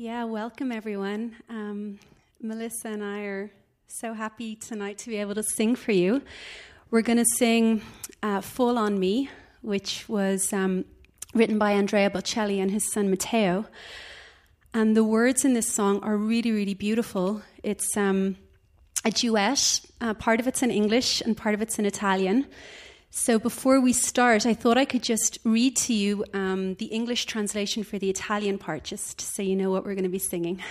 Yeah, welcome everyone. Um, Melissa and I are so happy tonight to be able to sing for you. We're going to sing uh, Fall on Me, which was um, written by Andrea Bocelli and his son Matteo. And the words in this song are really, really beautiful. It's um, a duet, uh, part of it's in English and part of it's in Italian. So before we start, I thought I could just read to you um, the English translation for the Italian part, just so you know what we're going to be singing.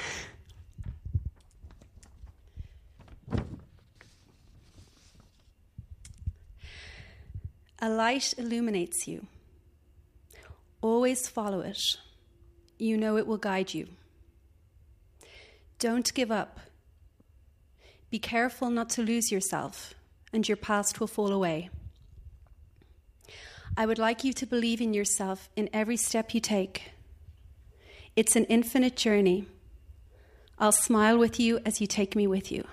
A light illuminates you. Always follow it. You know it will guide you. Don't give up. Be careful not to lose yourself, and your past will fall away. I would like you to believe in yourself in every step you take. It's an infinite journey. I'll smile with you as you take me with you.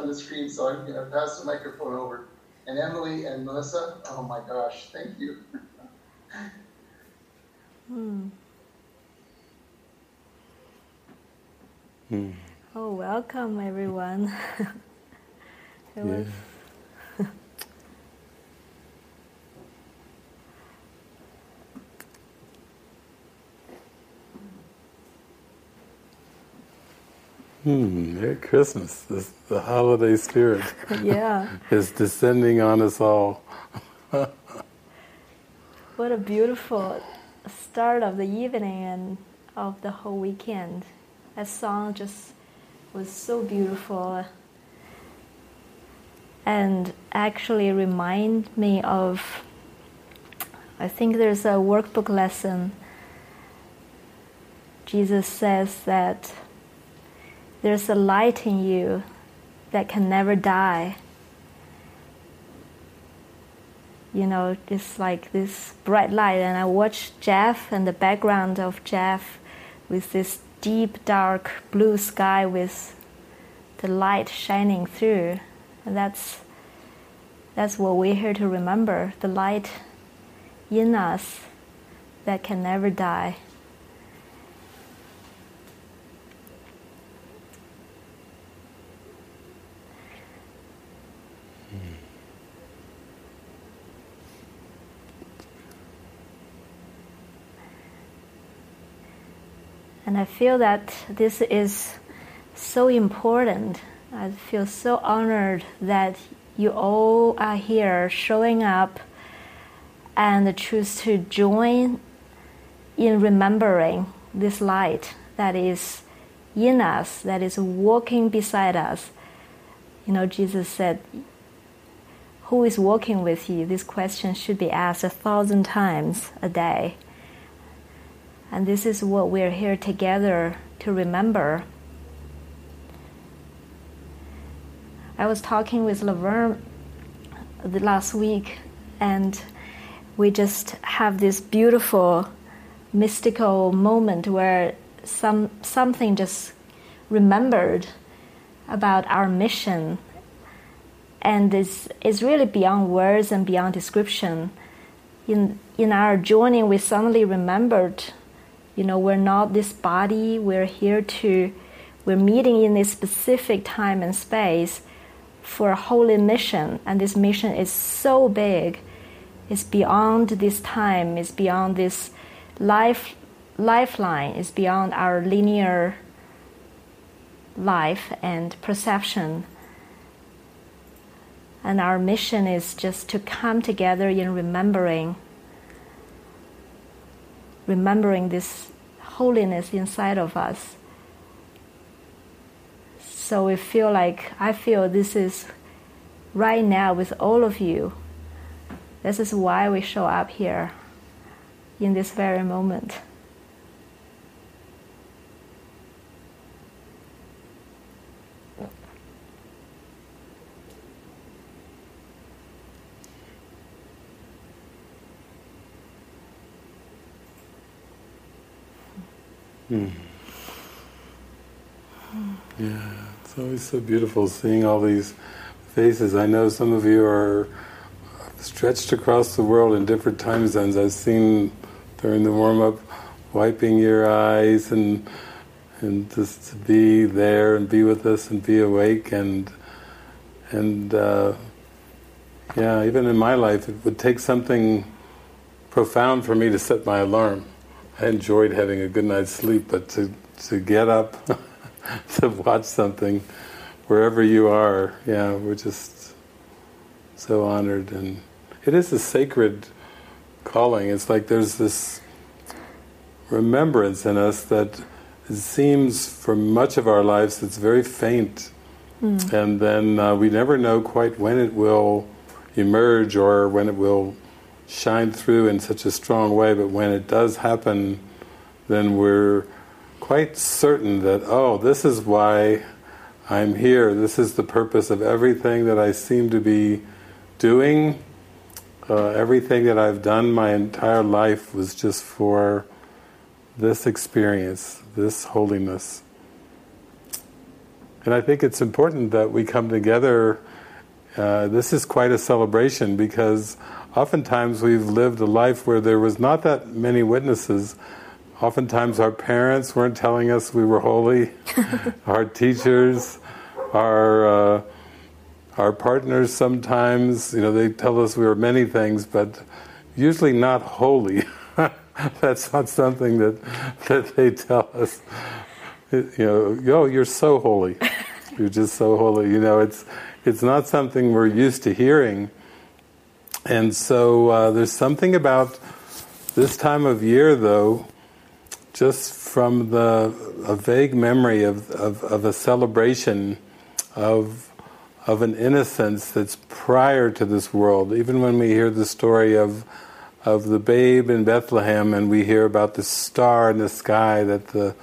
On the screen, so I'm going to pass the microphone over. And Emily and Melissa, oh my gosh, thank you. Hmm. Hmm. Oh, welcome everyone. yeah. Hmm, Merry Christmas. This, the holiday spirit yeah. is descending on us all. what a beautiful start of the evening and of the whole weekend. That song just was so beautiful and actually remind me of I think there's a workbook lesson. Jesus says that there's a light in you that can never die. You know, it's like this bright light, and I watch Jeff and the background of Jeff with this deep, dark blue sky with the light shining through. And that's, that's what we're here to remember the light in us that can never die. And I feel that this is so important. I feel so honored that you all are here showing up and choose to join in remembering this light that is in us, that is walking beside us. You know, Jesus said, Who is walking with you? This question should be asked a thousand times a day. And this is what we're here together to remember. I was talking with Laverne last week, and we just have this beautiful mystical moment where some something just remembered about our mission and it's, is really beyond words and beyond description in in our journey we suddenly remembered you know, we're not this body, we're here to, we're meeting in this specific time and space for a holy mission. And this mission is so big, it's beyond this time, it's beyond this life, lifeline, it's beyond our linear life and perception. And our mission is just to come together in remembering remembering this holiness inside of us. So we feel like I feel this is right now with all of you. This is why we show up here in this very moment. Hmm. Yeah, it's always so beautiful seeing all these faces. I know some of you are stretched across the world in different time zones. I've seen during the warm up wiping your eyes and and just to be there and be with us and be awake and and uh, yeah, even in my life, it would take something profound for me to set my alarm. I enjoyed having a good night's sleep, but to, to get up, to watch something, wherever you are, yeah, we're just so honored. And it is a sacred calling. It's like there's this remembrance in us that it seems for much of our lives it's very faint. Mm. And then uh, we never know quite when it will emerge or when it will shine through in such a strong way, but when it does happen, then we're quite certain that, oh, this is why I'm here. This is the purpose of everything that I seem to be doing. Uh, everything that I've done my entire life was just for this experience, this holiness. And I think it's important that we come together. Uh, this is quite a celebration because oftentimes we've lived a life where there was not that many witnesses. Oftentimes our parents weren't telling us we were holy. our teachers, our uh, our partners sometimes, you know, they tell us we are many things, but usually not holy. That's not something that that they tell us. You know, oh, you're so holy. You're just so holy. You know, it's it's not something we're used to hearing. And so uh, there's something about this time of year, though, just from the a vague memory of, of, of a celebration of of an innocence that's prior to this world. Even when we hear the story of of the babe in Bethlehem and we hear about the star in the sky that the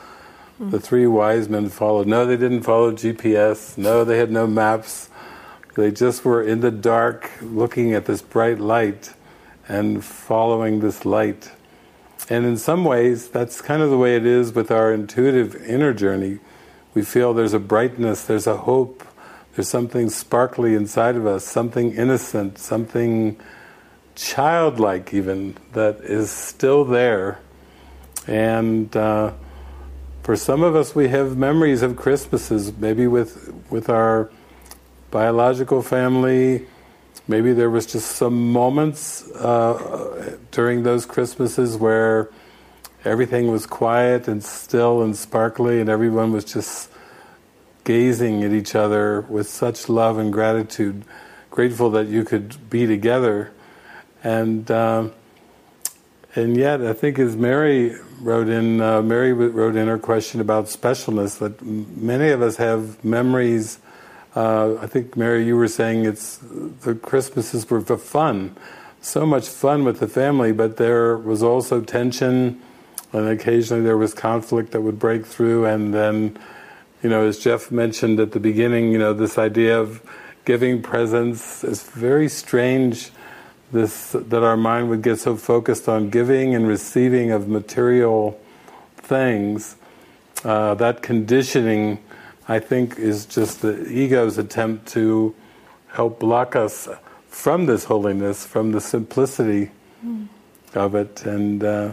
the three wise men followed. No, they didn't follow GPS. No, they had no maps. They just were in the dark looking at this bright light and following this light. And in some ways, that's kind of the way it is with our intuitive inner journey. We feel there's a brightness, there's a hope, there's something sparkly inside of us, something innocent, something childlike even, that is still there. And uh, for some of us, we have memories of Christmases, maybe with with our biological family. Maybe there was just some moments uh, during those Christmases where everything was quiet and still and sparkly, and everyone was just gazing at each other with such love and gratitude, grateful that you could be together. And uh, and yet, I think as Mary wrote in, uh, Mary wrote in her question about specialness that many of us have memories. Uh, I think Mary, you were saying it's the Christmases were for fun, so much fun with the family, but there was also tension, and occasionally there was conflict that would break through, and then you know, as Jeff mentioned at the beginning, you know, this idea of giving presents is very strange. This that our mind would get so focused on giving and receiving of material things. Uh, that conditioning, I think, is just the ego's attempt to help block us from this holiness, from the simplicity mm. of it, and. Uh,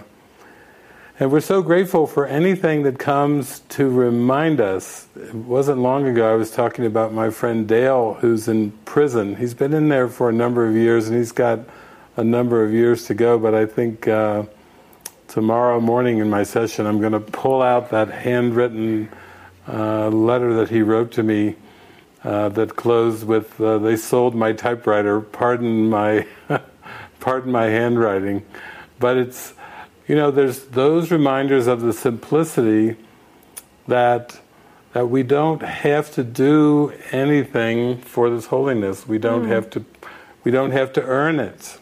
and we're so grateful for anything that comes to remind us. It wasn't long ago I was talking about my friend Dale, who's in prison. He's been in there for a number of years, and he's got a number of years to go. But I think uh, tomorrow morning in my session, I'm going to pull out that handwritten uh, letter that he wrote to me uh, that closed with uh, "They sold my typewriter. Pardon my, pardon my handwriting," but it's you know, there's those reminders of the simplicity that that we don't have to do anything for this holiness. We don't mm. have to we don't have to earn it.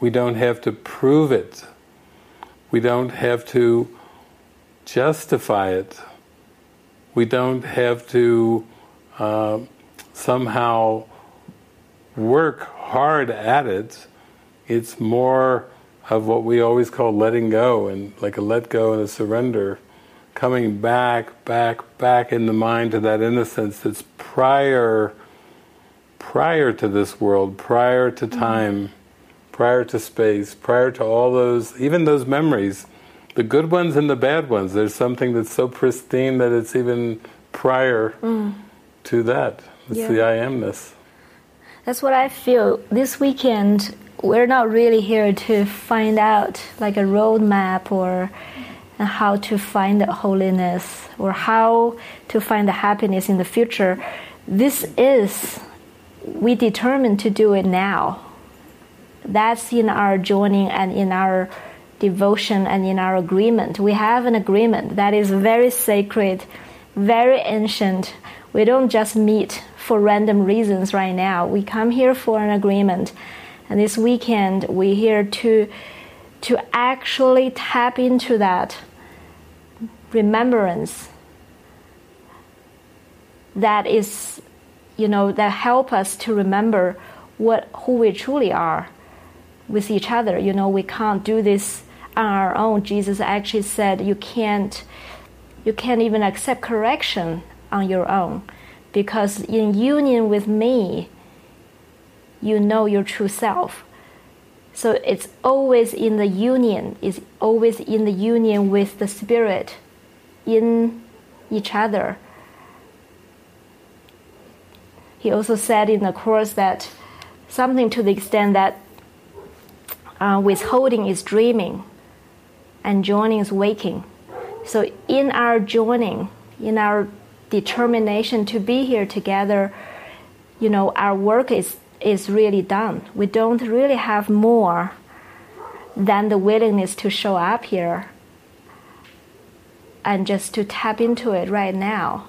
We don't have to prove it. We don't have to justify it. We don't have to uh, somehow work hard at it. It's more of what we always call letting go and like a let go and a surrender, coming back, back, back in the mind to that innocence that's prior, prior to this world, prior to mm-hmm. time, prior to space, prior to all those, even those memories, the good ones and the bad ones. There's something that's so pristine that it's even prior mm. to that. It's yeah. the I amness. That's what I feel. This weekend, we're not really here to find out like a roadmap or how to find the holiness or how to find the happiness in the future. This is, we determined to do it now. That's in our joining and in our devotion and in our agreement. We have an agreement that is very sacred, very ancient. We don't just meet for random reasons right now. We come here for an agreement and this weekend, we're here to, to actually tap into that remembrance that is, you know, that help us to remember what who we truly are with each other. You know, we can't do this on our own. Jesus actually said you can't you can't even accept correction on your own because in union with me you know your true self. So it's always in the union, it's always in the union with the spirit in each other. He also said in the course that something to the extent that uh, withholding is dreaming and joining is waking. So, in our joining, in our determination to be here together, you know, our work is, is really done. We don't really have more than the willingness to show up here and just to tap into it right now.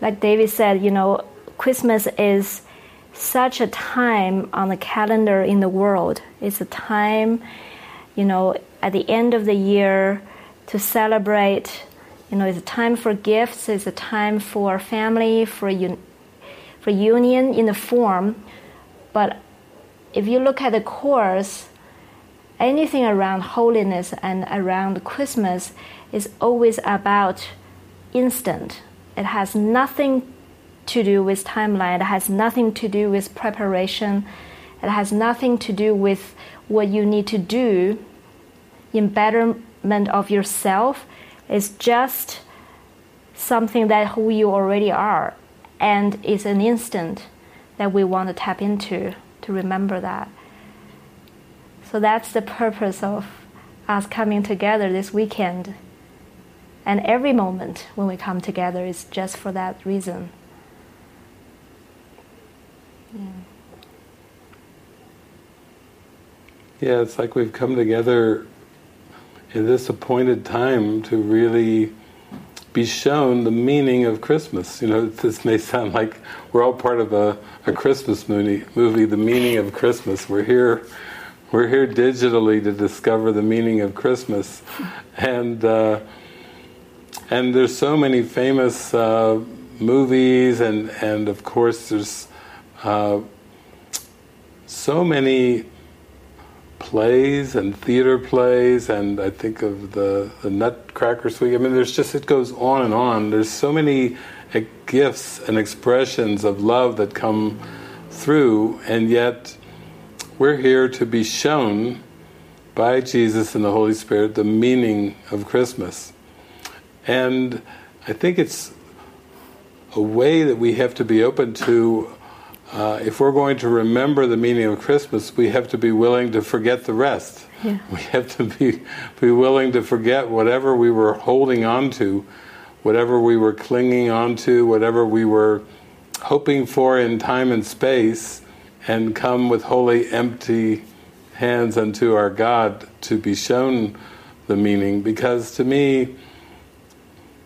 Like David said, you know, Christmas is such a time on the calendar in the world. It's a time, you know, at the end of the year to celebrate. You know, it's a time for gifts. It's a time for family, for un- for union in the form. But if you look at the course, anything around holiness and around Christmas is always about instant. It has nothing to do with timeline. It has nothing to do with preparation. It has nothing to do with what you need to do in of yourself. is just something that who you already are, and it's an instant that we want to tap into to remember that. So that's the purpose of us coming together this weekend. And every moment when we come together is just for that reason. Yeah, it's like we've come together in this appointed time to really be shown the meaning of Christmas. You know, this may sound like we're all part of a, a Christmas movie, movie, The Meaning of Christmas. We're here, we're here digitally to discover the meaning of Christmas, and uh, and there's so many famous uh, movies, and and of course there's uh, so many plays and theater plays, and I think of the, the Nutcracker Suite. I mean, there's just, it goes on and on. There's so many uh, gifts and expressions of love that come through, and yet we're here to be shown by Jesus and the Holy Spirit the meaning of Christmas. And I think it's a way that we have to be open to uh, if we're going to remember the meaning of Christmas, we have to be willing to forget the rest. Yeah. We have to be be willing to forget whatever we were holding on to, whatever we were clinging on to, whatever we were hoping for in time and space, and come with holy, empty hands unto our God to be shown the meaning. Because to me,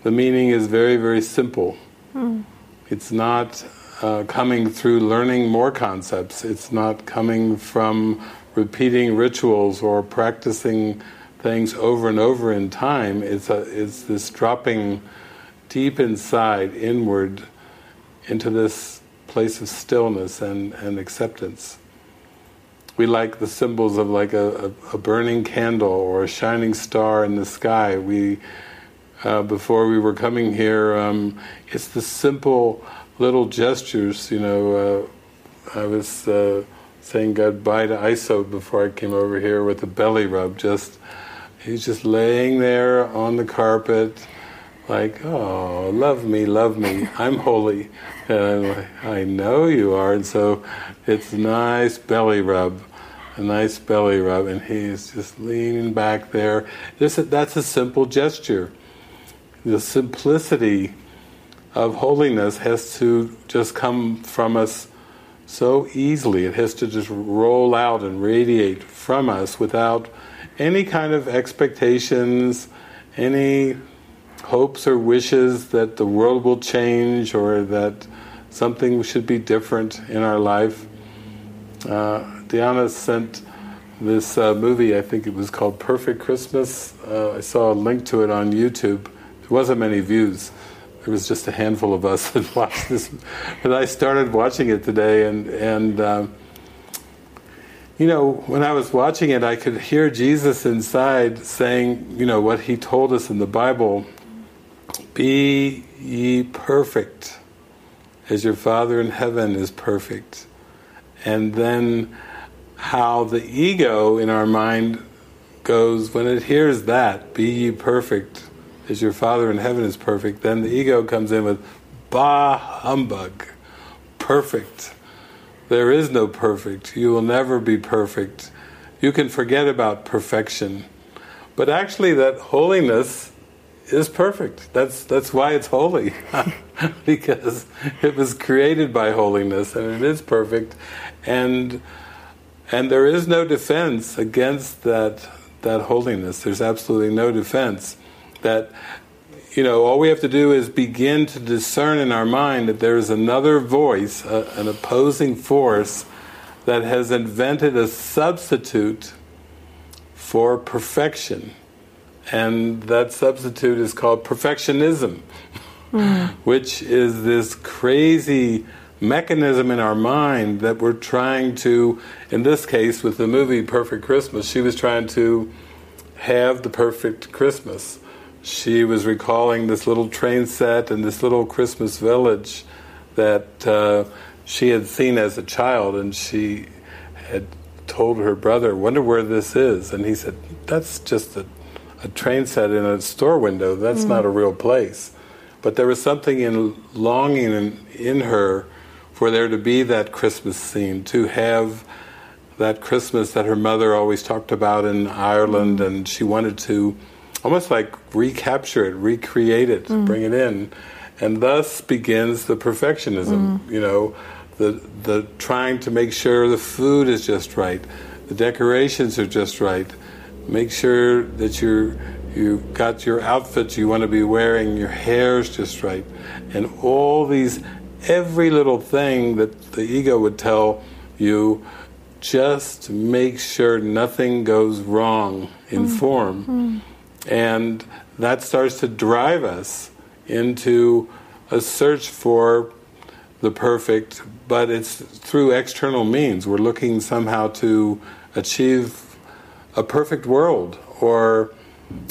the meaning is very, very simple. Mm. It's not uh, coming through learning more concepts. It's not coming from repeating rituals or practicing things over and over in time. It's, a, it's this dropping deep inside, inward, into this place of stillness and, and acceptance. We like the symbols of like a, a, a burning candle or a shining star in the sky. We, uh, before we were coming here, um, it's the simple little gestures, you know. Uh, I was uh, saying goodbye to Iso before I came over here with a belly rub. Just he's just laying there on the carpet, like, oh, love me, love me. I'm holy, and I'm like, I know you are. And so it's nice belly rub, a nice belly rub, and he's just leaning back there. This that's a simple gesture. The simplicity of holiness has to just come from us so easily. It has to just roll out and radiate from us without any kind of expectations, any hopes or wishes that the world will change or that something should be different in our life. Uh, Diana sent this uh, movie, I think it was called Perfect Christmas. Uh, I saw a link to it on YouTube. There wasn't many views there was just a handful of us that watched this. But I started watching it today, and and um, you know, when I was watching it, I could hear Jesus inside saying, you know, what He told us in the Bible: "Be ye perfect, as your Father in heaven is perfect." And then how the ego in our mind goes when it hears that, "Be ye perfect." As your Father in heaven is perfect, then the ego comes in with bah humbug, perfect. There is no perfect. You will never be perfect. You can forget about perfection. But actually that holiness is perfect. That's that's why it's holy. because it was created by holiness and it is perfect. And and there is no defense against that that holiness. There's absolutely no defense that you know all we have to do is begin to discern in our mind that there is another voice, a, an opposing force that has invented a substitute for perfection. And that substitute is called perfectionism, mm. which is this crazy mechanism in our mind that we're trying to, in this case with the movie Perfect Christmas, she was trying to have the perfect Christmas she was recalling this little train set and this little Christmas village that uh, she had seen as a child, and she had told her brother, "Wonder where this is?" And he said, "That's just a, a train set in a store window. That's mm. not a real place." But there was something in longing in, in her for there to be that Christmas scene, to have that Christmas that her mother always talked about in Ireland, mm. and she wanted to almost like recapture it, recreate it, mm. bring it in, and thus begins the perfectionism. Mm. You know, the the trying to make sure the food is just right, the decorations are just right, make sure that you're you've got your outfits you want to be wearing, your hair's just right, and all these every little thing that the ego would tell you just make sure nothing goes wrong in mm. form. And that starts to drive us into a search for the perfect, but it's through external means. We're looking somehow to achieve a perfect world or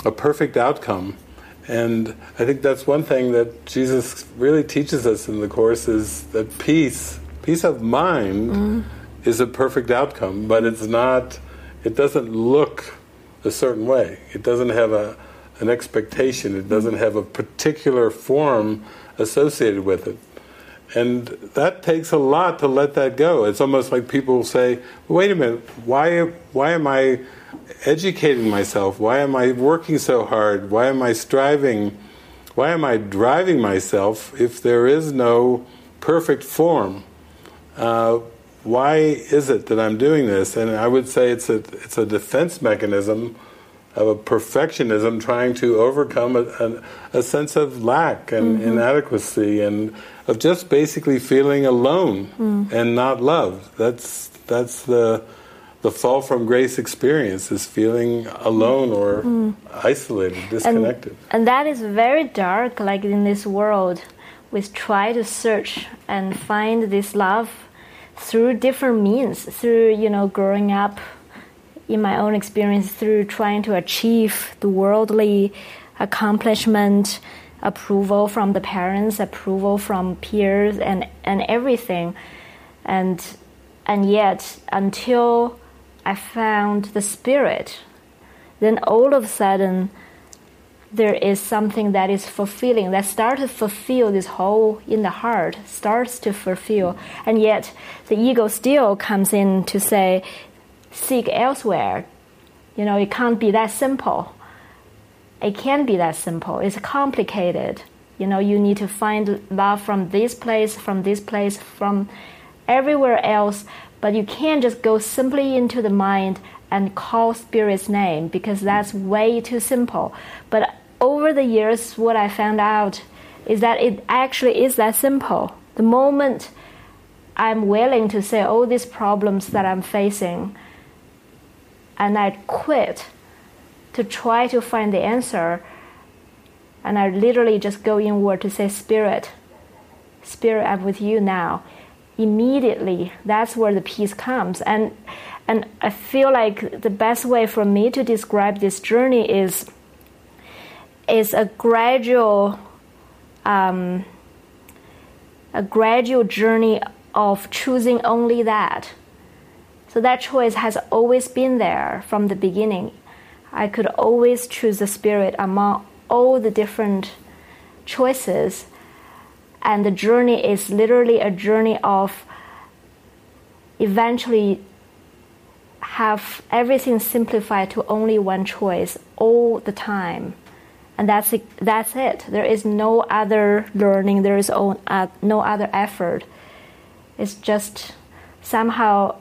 a perfect outcome. And I think that's one thing that Jesus really teaches us in the Course is that peace, peace of mind, mm. is a perfect outcome, but it's not, it doesn't look a certain way. It doesn't have a, an expectation. It doesn't have a particular form associated with it. And that takes a lot to let that go. It's almost like people say, wait a minute, why, why am I educating myself? Why am I working so hard? Why am I striving? Why am I driving myself if there is no perfect form? Uh, why is it that I'm doing this? And I would say it's a it's a defense mechanism of a perfectionism trying to overcome a, a, a sense of lack and mm-hmm. inadequacy and of just basically feeling alone mm. and not loved. That's that's the the fall from grace experience is feeling alone or mm. isolated, disconnected. And, and that is very dark. Like in this world, we try to search and find this love through different means, through you know growing up in my own experience through trying to achieve the worldly accomplishment, approval from the parents, approval from peers, and, and everything. And, and yet, until I found the spirit, then all of a sudden, there is something that is fulfilling that starts to fulfill this hole in the heart starts to fulfill and yet the ego still comes in to say seek elsewhere. You know, it can't be that simple. It can't be that simple. It's complicated. You know, you need to find love from this place, from this place, from everywhere else, but you can't just go simply into the mind and call spirit's name because that's way too simple. But over the years, what I found out is that it actually is that simple. The moment I'm willing to say all these problems that I'm facing, and I quit to try to find the answer, and I literally just go inward to say, Spirit, Spirit, I'm with you now. Immediately, that's where the peace comes. And and I feel like the best way for me to describe this journey is is a gradual um, a gradual journey of choosing only that. So that choice has always been there from the beginning. I could always choose the spirit among all the different choices. And the journey is literally a journey of eventually have everything simplified to only one choice all the time and that's it, that's it. There is no other learning. There is uh, no other effort. It's just somehow,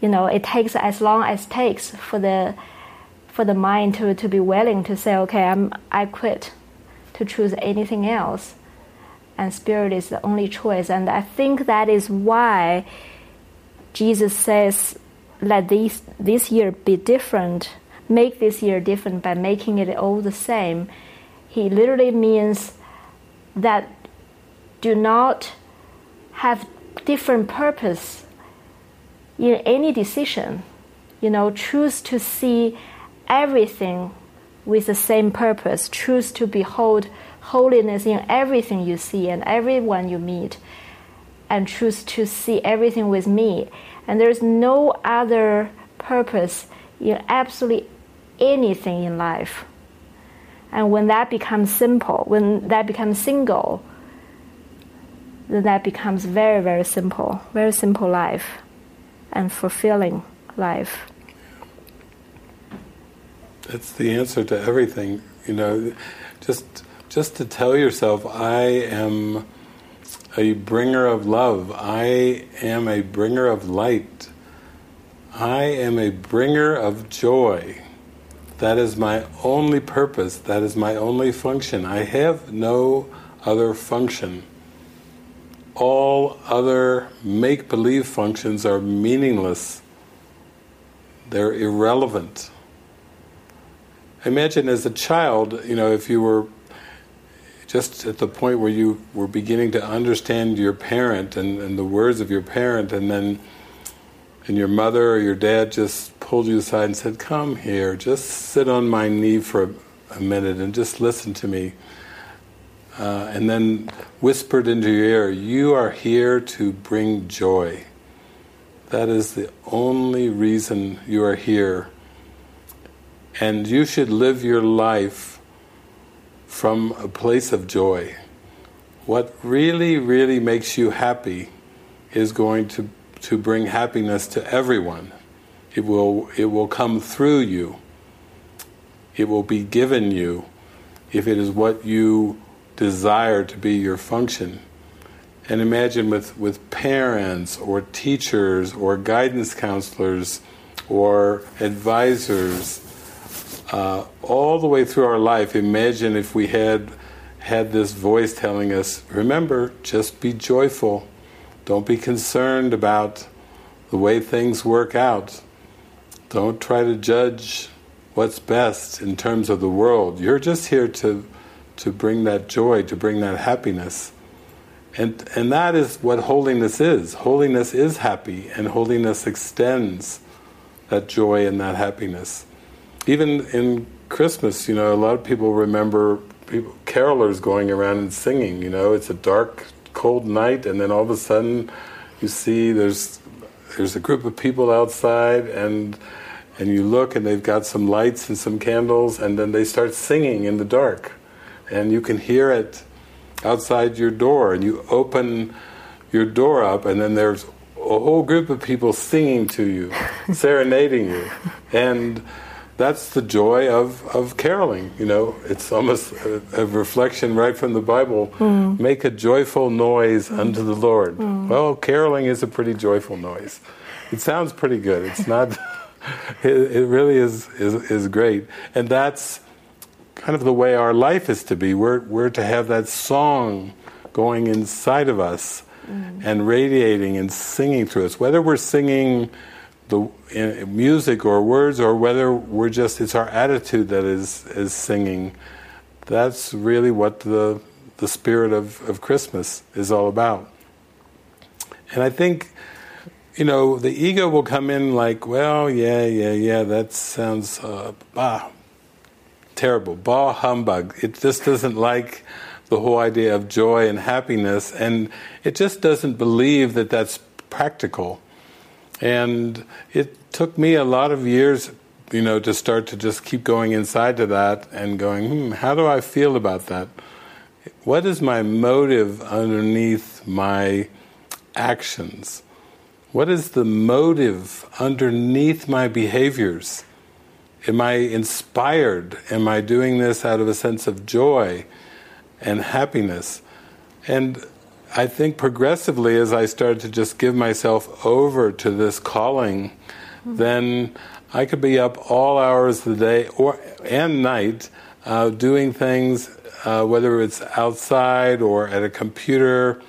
you know, it takes as long as it takes for the for the mind to, to be willing to say, okay, I'm I quit, to choose anything else, and spirit is the only choice. And I think that is why Jesus says, let this this year be different make this year different by making it all the same, he literally means that do not have different purpose in any decision. You know, choose to see everything with the same purpose. Choose to behold holiness in everything you see and everyone you meet, and choose to see everything with me. And there's no other purpose in absolutely anything in life. And when that becomes simple, when that becomes single, then that becomes very, very simple, very simple life and fulfilling life. That's the answer to everything. You know, just just to tell yourself, I am a bringer of love. I am a bringer of light. I am a bringer of joy. That is my only purpose, that is my only function. I have no other function. All other make believe functions are meaningless, they're irrelevant. Imagine as a child, you know, if you were just at the point where you were beginning to understand your parent and, and the words of your parent, and then and your mother or your dad just pulled you aside and said, Come here, just sit on my knee for a, a minute and just listen to me. Uh, and then whispered into your ear, You are here to bring joy. That is the only reason you are here. And you should live your life from a place of joy. What really, really makes you happy is going to to bring happiness to everyone. It will, it will come through you. It will be given you if it is what you desire to be your function. And imagine with, with parents or teachers or guidance counselors or advisors, uh, all the way through our life, imagine if we had had this voice telling us, remember, just be joyful. Don't be concerned about the way things work out. Don't try to judge what's best in terms of the world. You're just here to to bring that joy, to bring that happiness. And and that is what holiness is. Holiness is happy and holiness extends that joy and that happiness. Even in Christmas, you know, a lot of people remember people carolers going around and singing, you know, it's a dark cold night, and then all of a sudden you see there's there's a group of people outside, and and you look, and they've got some lights and some candles, and then they start singing in the dark, and you can hear it outside your door, and you open your door up, and then there's a whole group of people singing to you, serenading you, and that's the joy of, of caroling. You know, it's almost a, a reflection right from the Bible. Mm. Make a joyful noise mm. unto the Lord. Mm. Well, caroling is a pretty joyful noise. It sounds pretty good. It's not. it, it, really is, is is great, and that's kind of the way our life is to be. We're we're to have that song going inside of us mm. and radiating and singing through us. Whether we're singing the music or words, or whether we're just it's our attitude that is is singing. that's really what the the spirit of, of Christmas is all about. And I think, you know, the ego will come in like, well, yeah, yeah, yeah, that sounds uh, bah, terrible, bah humbug. It just doesn't like the whole idea of joy and happiness, and it just doesn't believe that that's practical. And it took me a lot of years, you know, to start to just keep going inside to that and going, hmm, how do I feel about that? What is my motive underneath my actions? What is the motive underneath my behaviors? Am I inspired? Am I doing this out of a sense of joy and happiness? And I think progressively, as I started to just give myself over to this calling, mm-hmm. then I could be up all hours of the day or and night uh, doing things, uh, whether it's outside or at a computer.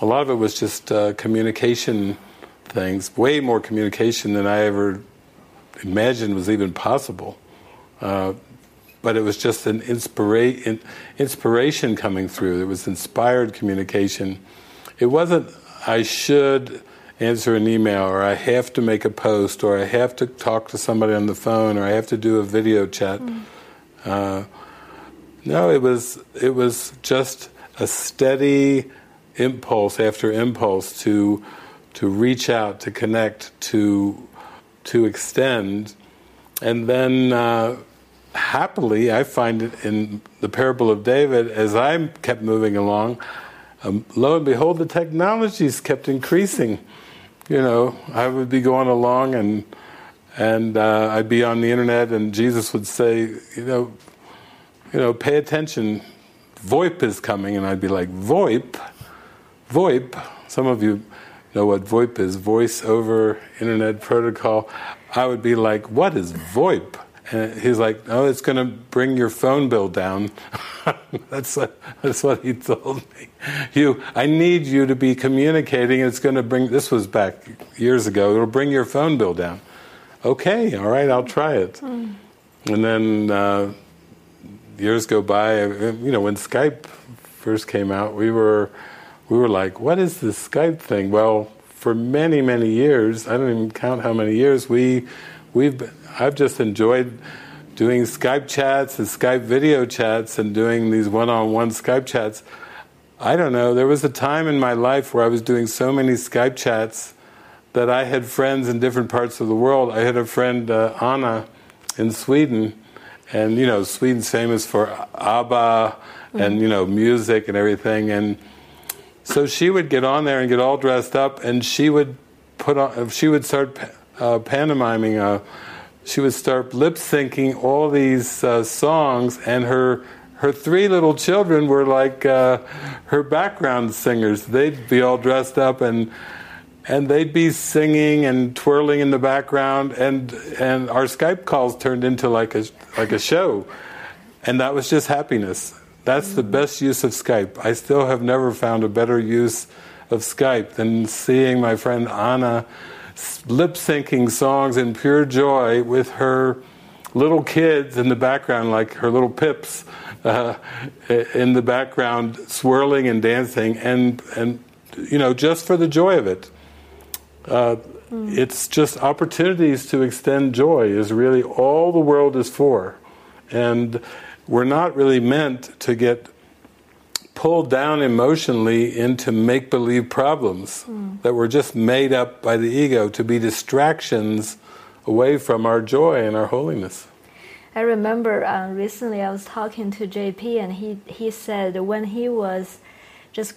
A lot of it was just uh, communication things, way more communication than I ever imagined was even possible. But it was just an inspira- inspiration coming through. It was inspired communication. It wasn't, I should answer an email, or I have to make a post, or I have to talk to somebody on the phone, or I have to do a video chat. Mm. Uh, no, it was it was just a steady impulse after impulse to to reach out, to connect, to to extend, and then uh, happily, I find it in the parable of David, as I kept moving along, um, lo and behold, the technologies kept increasing. You know, I would be going along and and uh, I'd be on the internet, and Jesus would say, you know, you know, pay attention. VoIP is coming, and I'd be like, VoIP, VoIP. Some of you know what VoIP is, Voice over Internet Protocol. I would be like, what is VoIP? And he's like, "Oh, it's going to bring your phone bill down." that's what, that's what he told me. You, I need you to be communicating. It's going to bring. This was back years ago. It'll bring your phone bill down. Okay, all right, I'll try it. Mm. And then uh, years go by. You know, when Skype first came out, we were we were like, "What is this Skype thing?" Well, for many many years, I don't even count how many years we we've been, I've just enjoyed doing Skype chats and Skype video chats and doing these one-on-one Skype chats. I don't know. There was a time in my life where I was doing so many Skype chats that I had friends in different parts of the world. I had a friend uh, Anna in Sweden, and you know Sweden's famous for ABBA mm-hmm. and you know music and everything. And so she would get on there and get all dressed up, and she would put on. She would start uh, pantomiming. Uh, she would start lip syncing all these uh, songs, and her her three little children were like uh, her background singers. They'd be all dressed up and and they'd be singing and twirling in the background, and and our Skype calls turned into like a like a show, and that was just happiness. That's the best use of Skype. I still have never found a better use of Skype than seeing my friend Anna lip syncing songs in pure joy with her little kids in the background, like her little pips uh, in the background, swirling and dancing, and and you know just for the joy of it. Uh, mm. It's just opportunities to extend joy is really all the world is for, and we're not really meant to get pulled down emotionally into make believe problems mm. that were just made up by the ego to be distractions away from our joy and our holiness. I remember uh, recently I was talking to JP and he, he said when he was just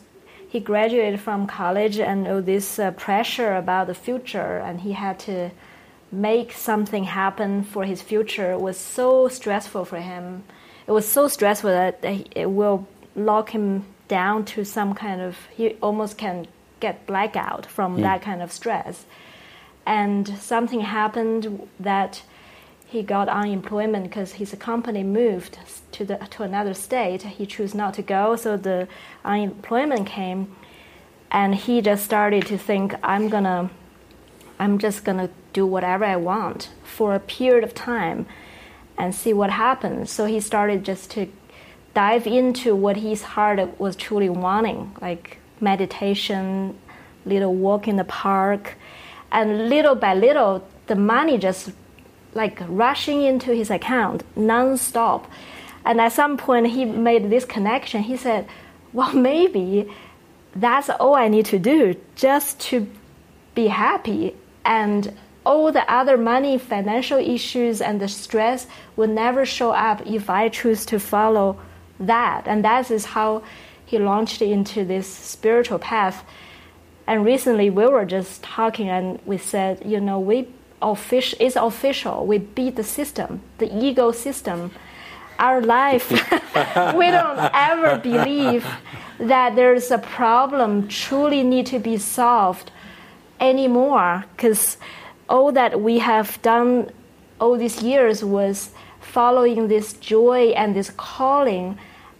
he graduated from college and all this uh, pressure about the future and he had to make something happen for his future was so stressful for him. It was so stressful that it will lock him down to some kind of he almost can get blackout from mm. that kind of stress. And something happened that he got unemployment because his company moved to the to another state. He chose not to go so the unemployment came. And he just started to think i'm gonna i'm just gonna do whatever i want for a period of time and see what happens. So he started just to dive into what his heart was truly wanting, like meditation, little walk in the park, and little by little, the money just like rushing into his account non-stop. And at some point, he made this connection. He said, "Well, maybe that's all I need to do just to be happy and." All the other money, financial issues, and the stress will never show up if I choose to follow that. And that is how he launched into this spiritual path. And recently we were just talking and we said, you know, we official it's official. We beat the system, the ego system. Our life, we don't ever believe that there's a problem truly need to be solved anymore because all that we have done all these years was following this joy and this calling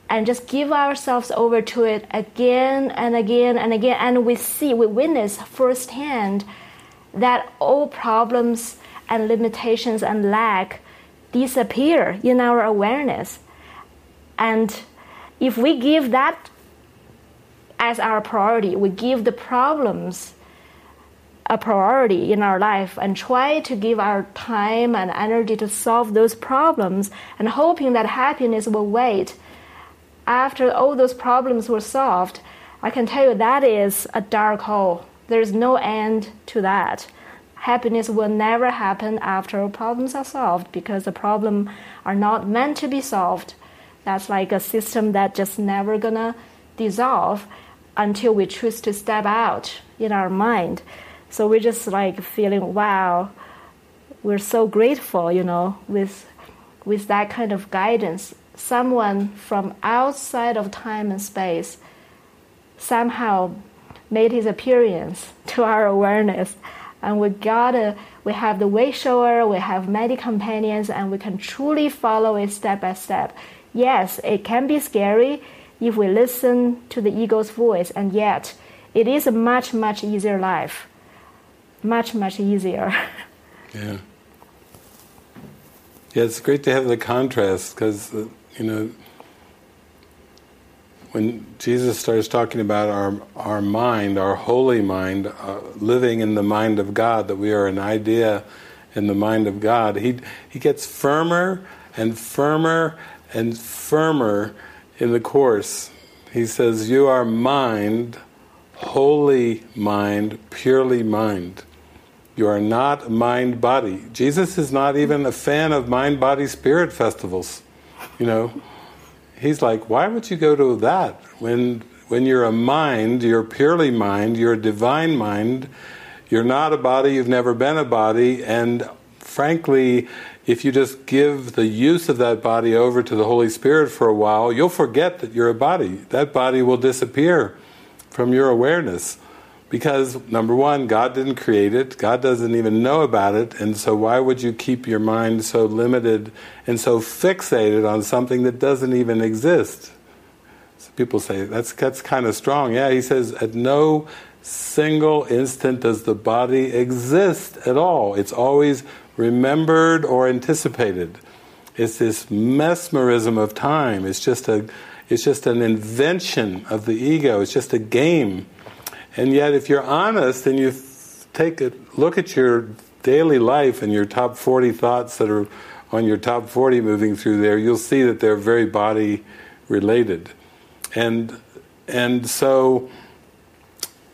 and just give ourselves over to it again and again and again. And we see, we witness firsthand that all problems and limitations and lack disappear in our awareness. And if we give that as our priority, we give the problems a priority in our life and try to give our time and energy to solve those problems and hoping that happiness will wait after all those problems were solved, I can tell you that is a dark hole. There's no end to that. Happiness will never happen after problems are solved because the problems are not meant to be solved. That's like a system that just never gonna dissolve until we choose to step out in our mind. So we're just like feeling, wow, we're so grateful, you know, with with that kind of guidance someone from outside of time and space somehow made his appearance to our awareness. And we got we have the way shower, we have many companions, and we can truly follow it step by step. Yes, it can be scary if we listen to the ego's voice, and yet it is a much, much easier life. Much, much easier. Yeah. Yeah, it's great to have the contrast because uh, you know, when Jesus starts talking about our our mind, our holy mind, uh, living in the mind of God, that we are an idea in the mind of God, he he gets firmer and firmer and firmer in the course. He says, "You are mind, holy mind, purely mind." You are not mind body. Jesus is not even a fan of mind body spirit festivals. You know, he's like, why would you go to that when when you're a mind, you're purely mind, you're a divine mind, you're not a body, you've never been a body, and frankly, if you just give the use of that body over to the Holy Spirit for a while, you'll forget that you're a body. That body will disappear from your awareness. Because, number one, God didn't create it, God doesn't even know about it, and so why would you keep your mind so limited and so fixated on something that doesn't even exist? So people say, that's, that's kind of strong. Yeah, he says, at no single instant does the body exist at all. It's always remembered or anticipated. It's this mesmerism of time. It's just a, it's just an invention of the ego. It's just a game and yet, if you're honest and you take a look at your daily life and your top 40 thoughts that are on your top 40 moving through there, you'll see that they're very body related. And, and so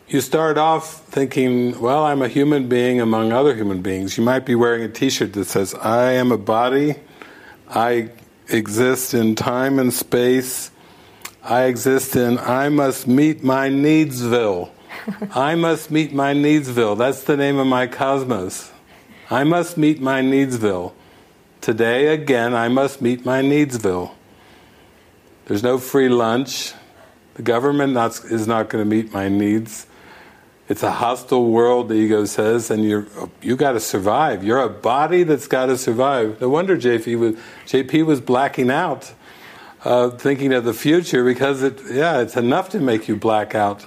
you start off thinking, well, I'm a human being among other human beings. You might be wearing a t shirt that says, I am a body, I exist in time and space, I exist in I must meet my needsville. I must meet my needsville. That's the name of my cosmos. I must meet my needsville. Today, again, I must meet my needsville. There's no free lunch. The government not, is not going to meet my needs. It's a hostile world, the ego says, and you're you got to survive. You're a body that's got to survive. No wonder JP was JP was blacking out, uh, thinking of the future because it yeah it's enough to make you black out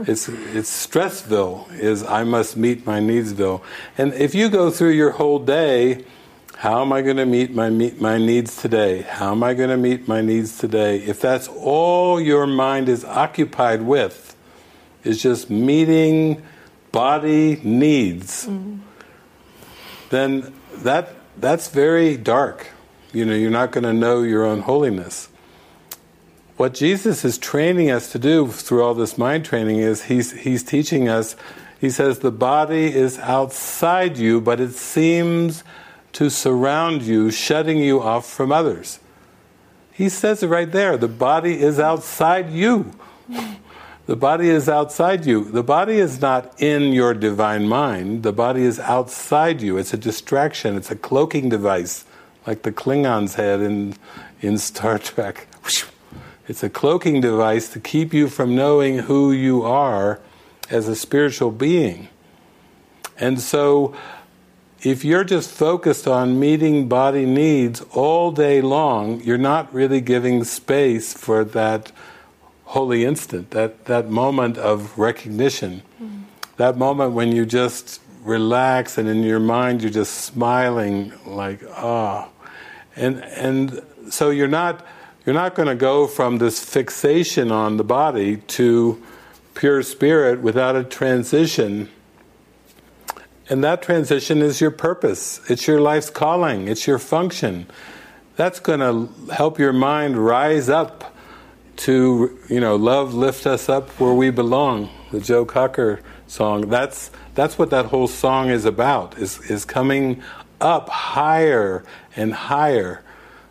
it's it's stressville is I must meet my needsville. And if you go through your whole day How am I going to meet my meet my needs today? How am I going to meet my needs today? If that's all your mind is occupied with, is just meeting body needs, mm. then that that's very dark. You know, you're not going to know your own holiness. What Jesus is training us to do through all this mind training is he's he's teaching us. He says the body is outside you, but it seems to surround you, shutting you off from others. He says it right there the body is outside you. The body is outside you. The body is not in your divine mind. The body is outside you. It's a distraction. It's a cloaking device, like the Klingons had in in Star Trek. It's a cloaking device to keep you from knowing who you are as a spiritual being. And so if you're just focused on meeting body needs all day long, you're not really giving space for that holy instant, that, that moment of recognition, mm-hmm. that moment when you just relax and in your mind you're just smiling like, ah. Oh. And, and so you're not, you're not going to go from this fixation on the body to pure spirit without a transition and that transition is your purpose. It's your life's calling. It's your function. That's going to help your mind rise up to, you know, love lift us up where we belong. The Joe Cocker song. That's that's what that whole song is about. Is is coming up higher and higher.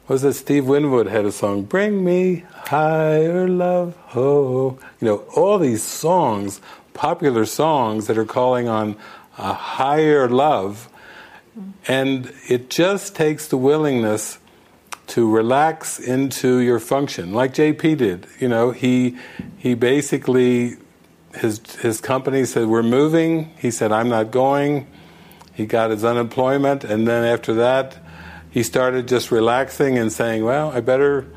Was that Steve Winwood had a song, Bring Me Higher Love, oh. You know, all these songs, popular songs that are calling on a higher love. And it just takes the willingness to relax into your function, like JP did. You know, he he basically his his company said we're moving. He said I'm not going. He got his unemployment, and then after that, he started just relaxing and saying, "Well, I better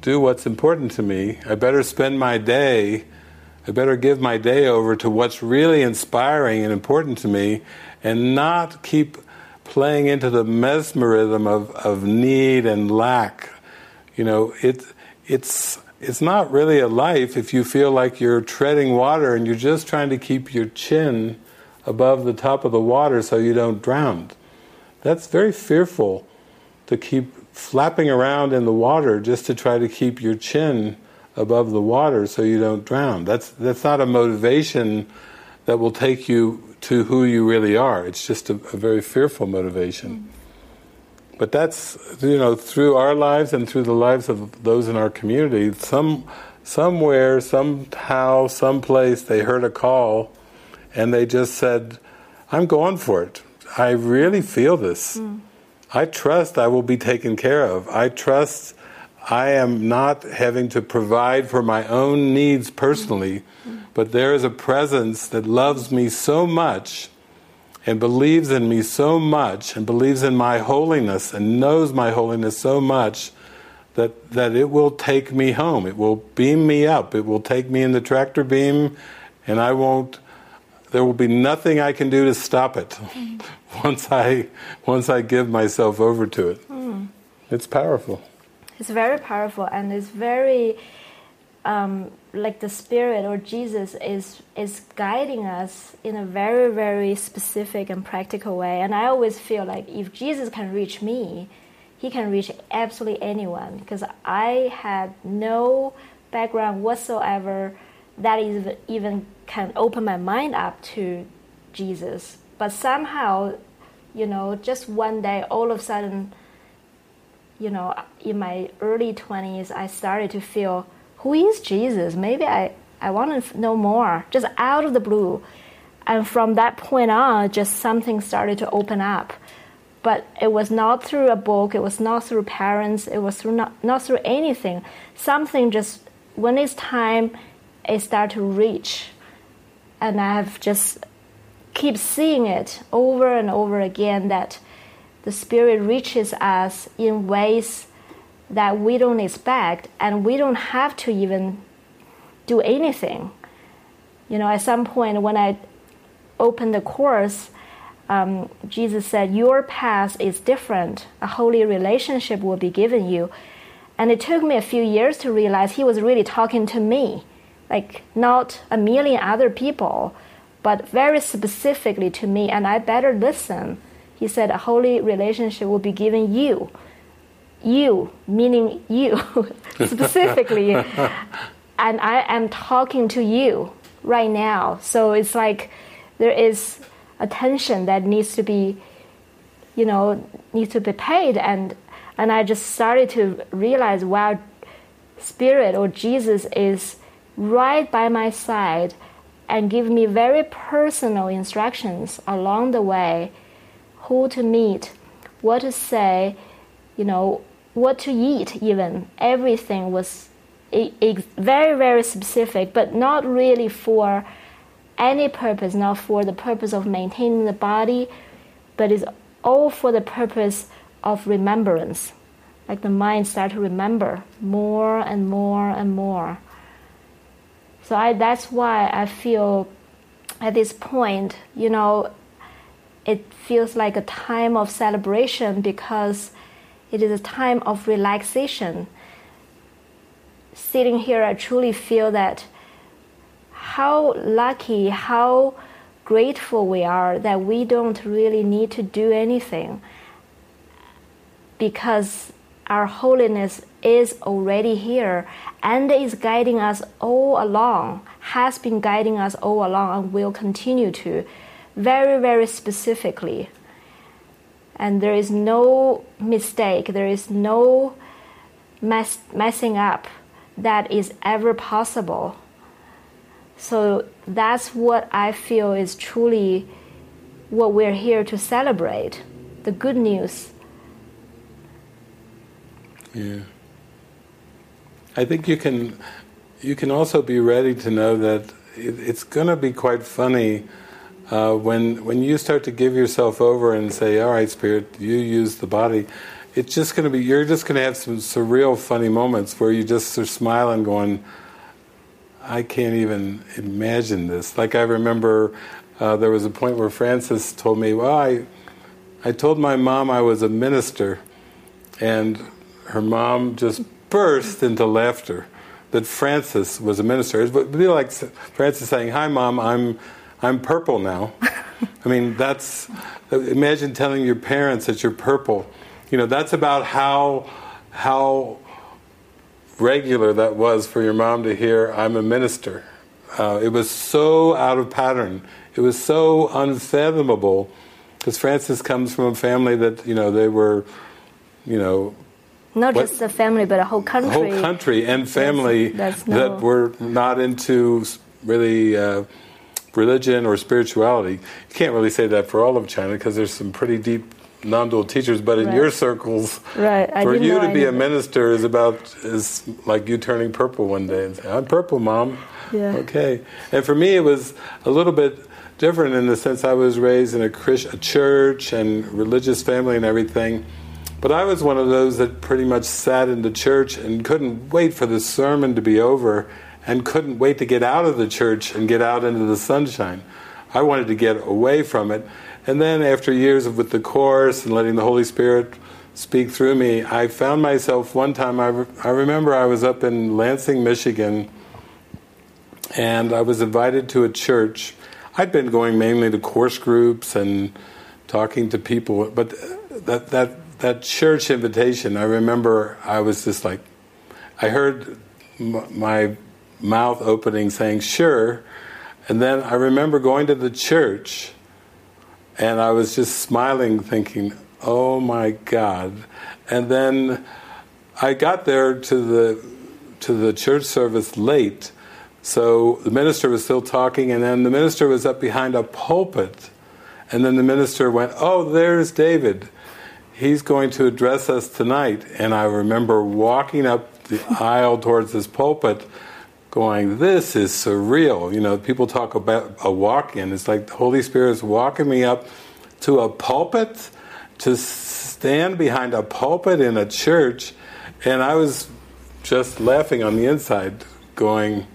do what's important to me. I better spend my day I better give my day over to what's really inspiring and important to me and not keep playing into the mesmerism of, of need and lack. You know, it, it's, it's not really a life if you feel like you're treading water and you're just trying to keep your chin above the top of the water so you don't drown. That's very fearful to keep flapping around in the water just to try to keep your chin above the water so you don't drown. That's that's not a motivation that will take you to who you really are. It's just a, a very fearful motivation. But that's you know through our lives and through the lives of those in our community. Some somewhere, somehow, someplace, they heard a call, and they just said, "I'm going for it. I really feel this. Mm. I trust I will be taken care of. I trust." I am not having to provide for my own needs personally, but there is a presence that loves me so much and believes in me so much and believes in my holiness and knows my holiness so much that, that it will take me home. It will beam me up. It will take me in the tractor beam and I won't there will be nothing I can do to stop it once I once I give myself over to it. Mm. It's powerful. It's very powerful and it's very um, like the Spirit or Jesus is is guiding us in a very very specific and practical way. And I always feel like if Jesus can reach me, He can reach absolutely anyone because I had no background whatsoever that is even can open my mind up to Jesus. But somehow, you know, just one day, all of a sudden you know, in my early 20s, I started to feel, who is Jesus? Maybe I, I want to know more, just out of the blue. And from that point on, just something started to open up. But it was not through a book, it was not through parents, it was through not, not through anything. Something just, when it's time, it started to reach. And I have just keep seeing it over and over again that the Spirit reaches us in ways that we don't expect, and we don't have to even do anything. You know, at some point when I opened the course, um, Jesus said, Your path is different. A holy relationship will be given you. And it took me a few years to realize he was really talking to me, like not a million other people, but very specifically to me, and I better listen. He said, A holy relationship will be given you. You, meaning you specifically. and I am talking to you right now. So it's like there is attention that needs to be, you know, needs to be paid. And and I just started to realize, wow, Spirit or Jesus is right by my side and give me very personal instructions along the way who to meet, what to say, you know, what to eat, even. Everything was very, very specific, but not really for any purpose, not for the purpose of maintaining the body, but it's all for the purpose of remembrance. Like the mind start to remember more and more and more. So I, that's why I feel at this point, you know, it feels like a time of celebration because it is a time of relaxation. Sitting here, I truly feel that how lucky, how grateful we are that we don't really need to do anything because our holiness is already here and is guiding us all along, has been guiding us all along, and will continue to, very, very specifically. And there is no mistake, there is no mess, messing up that is ever possible. So that's what I feel is truly what we're here to celebrate the good news yeah. I think you can you can also be ready to know that it, it's going to be quite funny uh, when when you start to give yourself over and say, "All right, spirit, you use the body." It's just going to be you're just going to have some surreal, funny moments where you just are smiling, going, "I can't even imagine this." Like I remember uh, there was a point where Frances told me, "Well, I I told my mom I was a minister," and her mom just burst into laughter that Frances was a minister. It would be like Frances saying, "Hi, mom, I'm I'm purple now." I mean, that's imagine telling your parents that you're purple. You know, that's about how how regular that was for your mom to hear, "I'm a minister." Uh, it was so out of pattern. It was so unfathomable because Frances comes from a family that you know they were, you know, not what? just the family, but a whole country. A whole country and family that's, that's no... that were not into really uh, religion or spirituality. You can't really say that for all of China because there's some pretty deep non-dual teachers. But in right. your circles, right. for you to be a minister is about is like you turning purple one day and saying, "I'm purple, mom." Yeah. Okay. And for me, it was a little bit different in the sense I was raised in a, Christ, a church and religious family and everything but I was one of those that pretty much sat in the church and couldn't wait for the sermon to be over and couldn't wait to get out of the church and get out into the sunshine. I wanted to get away from it. And then after years of with the course and letting the Holy Spirit speak through me, I found myself one time, I, re- I remember I was up in Lansing, Michigan, and I was invited to a church. I'd been going mainly to course groups and talking to people, but that, that that church invitation, I remember I was just like, I heard m- my mouth opening saying, sure. And then I remember going to the church and I was just smiling, thinking, oh my God. And then I got there to the, to the church service late. So the minister was still talking, and then the minister was up behind a pulpit. And then the minister went, Oh, there's David he's going to address us tonight. And I remember walking up the aisle towards this pulpit going, This is surreal. You know, people talk about a walk in. It's like the Holy Spirit is walking me up to a pulpit, to stand behind a pulpit in a church. And I was just laughing on the inside, going,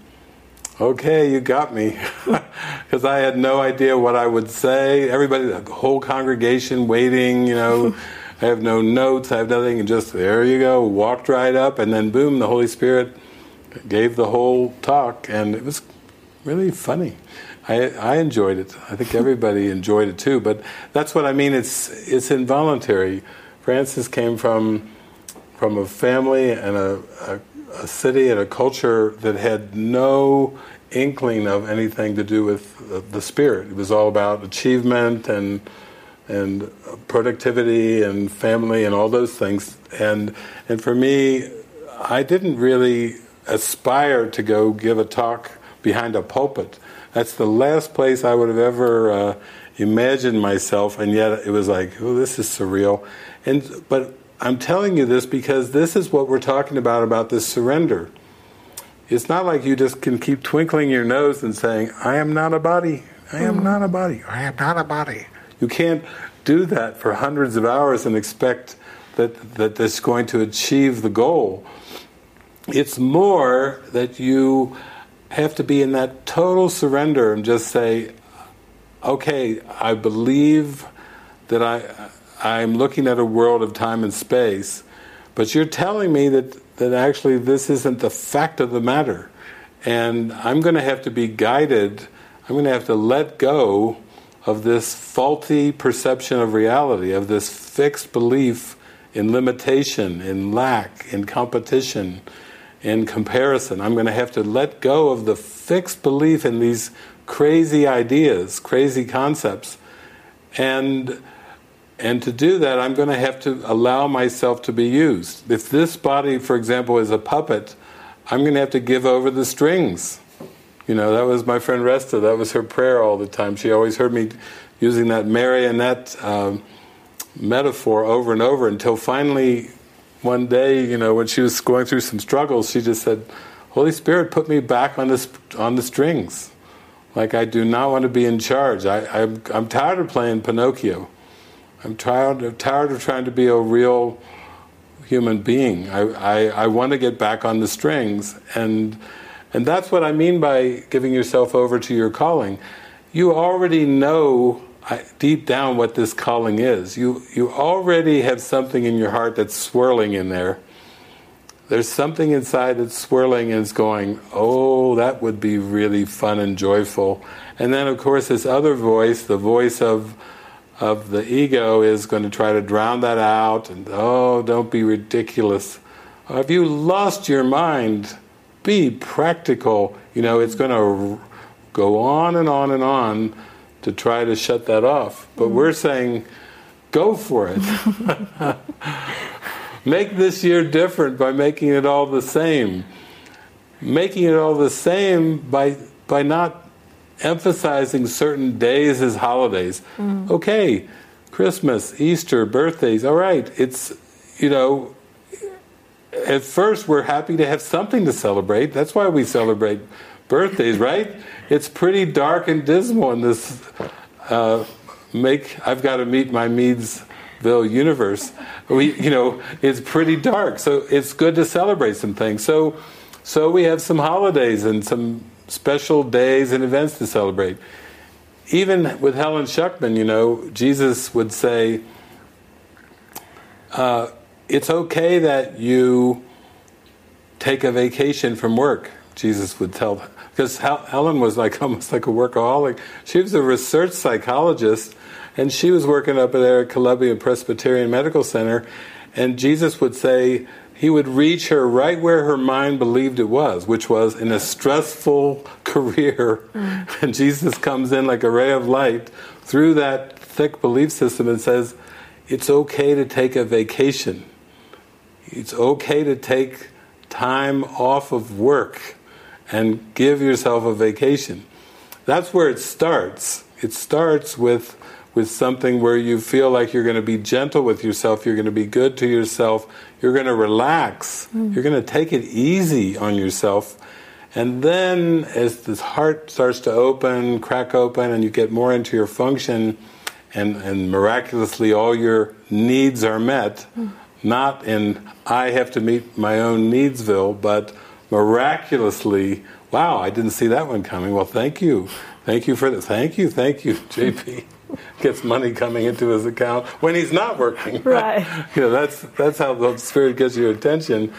okay, you got me. Because I had no idea what I would say. Everybody, the whole congregation waiting, you know. I have no notes, I have nothing, and just there you go, walked right up, and then boom, the Holy Spirit gave the whole talk, and it was really funny. I, I enjoyed it. I think everybody enjoyed it too. But that's what I mean. It's it's involuntary. Frances came from from a family and a, a, a city and a culture that had no inkling of anything to do with the spirit. It was all about achievement and and productivity and family and all those things. And and for me, I didn't really aspire to go give a talk behind a pulpit. That's the last place I would have ever uh, imagined myself, and yet it was like, oh, this is surreal. And but I'm telling you this because this is what we're talking about about this surrender. It's not like you just can keep twinkling your nose and saying, "I am not a body. I am mm. not a body. I am not a body." You can't do that for hundreds of hours and expect that that that's going to achieve the goal. It's more that you have to be in that total surrender and just say, "Okay, I believe that I I'm looking at a world of time and space, but you're telling me that that actually this isn't the fact of the matter, and I'm going to have to be guided. I'm going to have to let go." Of this faulty perception of reality, of this fixed belief in limitation, in lack, in competition, in comparison. I'm going to have to let go of the fixed belief in these crazy ideas, crazy concepts. And and to do that, I'm going to have to allow myself to be used. If this body, for example, is a puppet, I'm going to have to give over the strings. You know, that was my friend Resta, that was her prayer all the time. She always heard me using that marionette um, metaphor over and over until finally one day, you know, when she was going through some struggles, she just said, Holy Spirit, put me back on, this, on the strings. Like, I do not want to be in charge. I, I'm, I'm tired of playing Pinocchio. I'm tired, I'm tired of trying to be a real human being. I, I, I want to get back on the strings. And and that's what I mean by giving yourself over to your calling. You already know deep down what this calling is. You, you already have something in your heart that's swirling in there. There's something inside that's swirling and is going, oh, that would be really fun and joyful. And then, of course, this other voice, the voice of, of the ego, is going to try to drown that out and, oh, don't be ridiculous. Have you lost your mind? Be practical. You know, it's going to go on and on and on to try to shut that off. But mm. we're saying, go for it. Make this year different by making it all the same. Making it all the same by by not emphasizing certain days as holidays. Mm. Okay, Christmas, Easter, birthdays, all right, it's you know, at first we're happy to have something to celebrate. That's why we celebrate birthdays, right? It's pretty dark and dismal in this uh, make I've got to meet my needsville universe. We, you know, it's pretty dark, so it's good to celebrate some things. So, so we have some holidays and some special days and events to celebrate. Even with Helen Schucman, you know, Jesus would say. Uh, it's okay that you take a vacation from work. Jesus would tell because Helen was like almost like a workaholic. She was a research psychologist, and she was working up there at Columbia Presbyterian Medical Center. And Jesus would say he would reach her right where her mind believed it was, which was in a stressful career. Mm. And Jesus comes in like a ray of light through that thick belief system and says, "It's okay to take a vacation." It's okay to take time off of work and give yourself a vacation. That's where it starts. It starts with with something where you feel like you're going to be gentle with yourself, you're going to be good to yourself, you're going to relax, mm. you're going to take it easy on yourself. And then as this heart starts to open, crack open, and you get more into your function, and, and miraculously all your needs are met, mm not in I have to meet my own needsville, but miraculously wow, I didn't see that one coming. Well, thank you. Thank you for that. Thank you, thank you, JP. Gets money coming into his account when he's not working. Right. you know, that's that's how the spirit gets your attention.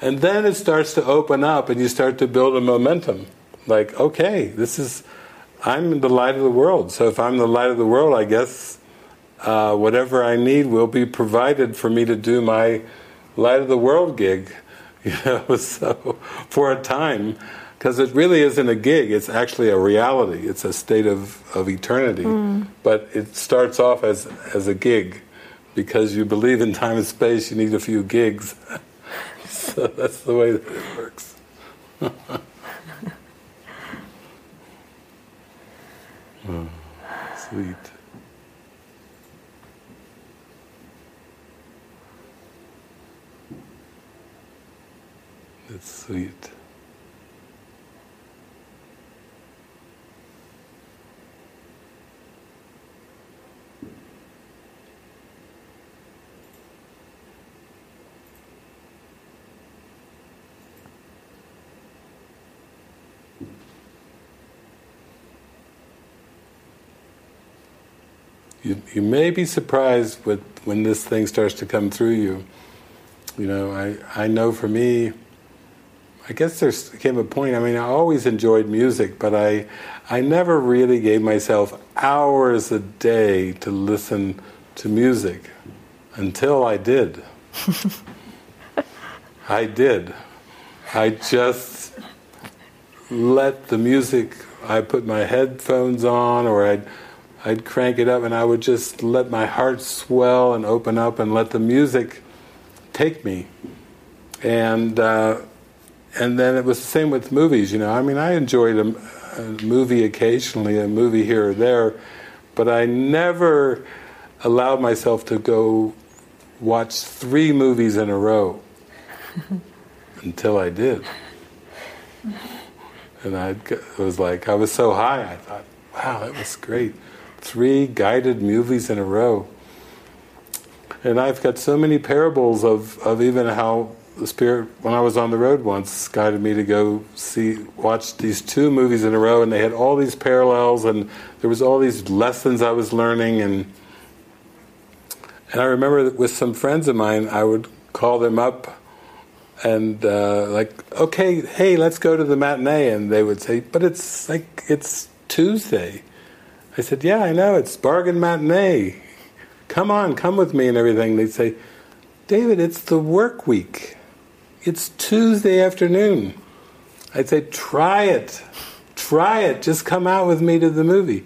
And then it starts to open up and you start to build a momentum. Like, okay, this is I'm the light of the world. So if I'm the light of the world, I guess uh, whatever I need will be provided for me to do my light of the world gig. You know, so for a time, because it really isn't a gig; it's actually a reality. It's a state of, of eternity. Mm. But it starts off as as a gig, because you believe in time and space. You need a few gigs. so that's the way that it works. oh, sweet. Sweet. You, you may be surprised with when this thing starts to come through you. You know, I, I know for me, I guess there came a point. I mean, I always enjoyed music, but I, I never really gave myself hours a day to listen to music until I did. I did. I just let the music. I put my headphones on, or I'd I'd crank it up, and I would just let my heart swell and open up, and let the music take me. And uh, and then it was the same with movies. You know, I mean, I enjoyed a, a movie occasionally, a movie here or there, but I never allowed myself to go watch three movies in a row until I did. And I was like, I was so high, I thought, wow, that was great. Three guided movies in a row. And I've got so many parables of, of even how the Spirit, when I was on the road once, guided me to go see, watch these two movies in a row, and they had all these parallels, and there was all these lessons I was learning, and and I remember with some friends of mine, I would call them up, and uh, like, okay, hey, let's go to the matinee, and they would say, but it's like it's Tuesday. I said, yeah, I know, it's bargain matinee. Come on, come with me, and everything. They'd say, David, it's the work week. It's Tuesday afternoon. I'd say, try it. Try it. Just come out with me to the movie.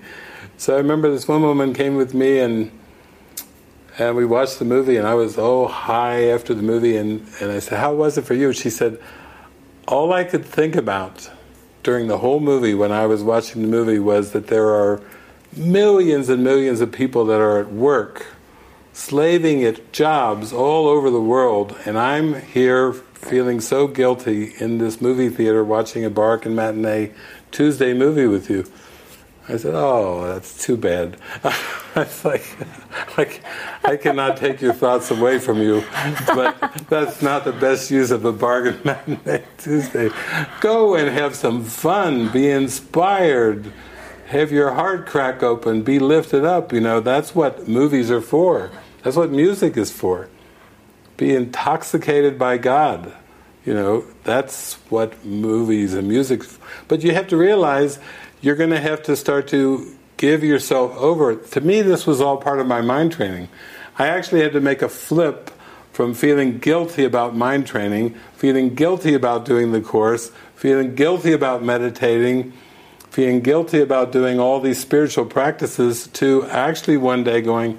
So I remember this one woman came with me and and we watched the movie and I was oh high after the movie and, and I said, How was it for you? She said, All I could think about during the whole movie when I was watching the movie was that there are millions and millions of people that are at work, slaving at jobs all over the world, and I'm here feeling so guilty in this movie theater watching a Bargain Matinee Tuesday movie with you. I said, "Oh, that's too bad." it's like, like I cannot take your thoughts away from you, but that's not the best use of a bargain matinee Tuesday. Go and have some fun, be inspired, have your heart crack open, be lifted up. You know, that's what movies are for. That's what music is for be intoxicated by God. You know, that's what movies and music. But you have to realize you're going to have to start to give yourself over. To me, this was all part of my mind training. I actually had to make a flip from feeling guilty about mind training, feeling guilty about doing the course, feeling guilty about meditating, feeling guilty about doing all these spiritual practices, to actually one day going,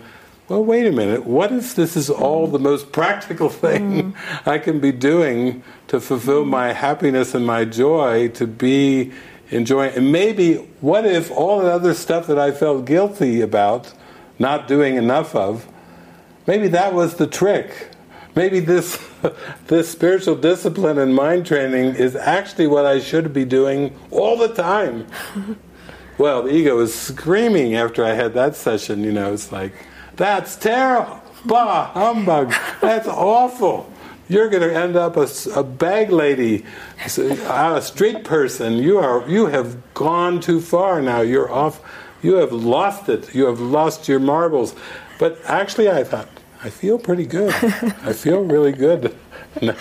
well, wait a minute, what if this is all the most practical thing mm. I can be doing to fulfill my happiness and my joy, to be enjoying? And maybe, what if all the other stuff that I felt guilty about not doing enough of, maybe that was the trick? Maybe this, this spiritual discipline and mind training is actually what I should be doing all the time. well, the ego was screaming after I had that session, you know, it's like, that's terrible. Bah, humbug. That's awful. You're going to end up a, a bag lady, a street person. You are. You have gone too far now. You're off. You have lost it. You have lost your marbles. But actually, I thought I feel pretty good. I feel really good now.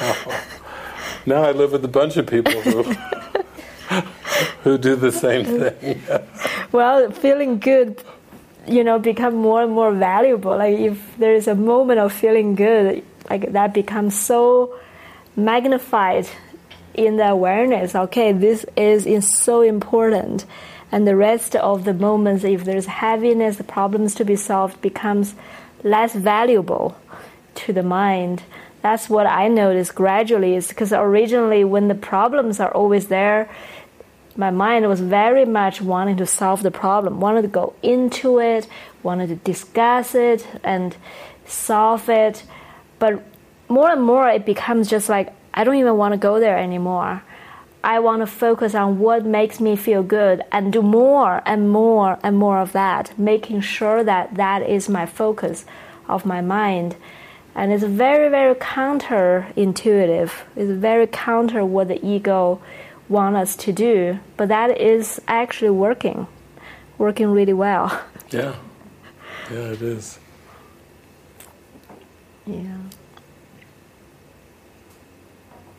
Now I live with a bunch of people who who do the same thing. well, feeling good, you know, become more and more valuable. Like if there is a moment of feeling good, like that becomes so magnified in the awareness. Okay, this is, is so important, and the rest of the moments, if there's heaviness, the problems to be solved, becomes less valuable to the mind. That's what I noticed gradually. Is because originally, when the problems are always there, my mind was very much wanting to solve the problem, wanted to go into it, wanted to discuss it and solve it. But more and more, it becomes just like I don't even want to go there anymore. I want to focus on what makes me feel good and do more and more and more of that, making sure that that is my focus of my mind. And it's very, very counterintuitive. It's very counter what the ego want us to do, but that is actually working, working really well. Yeah, yeah, it is. Yeah.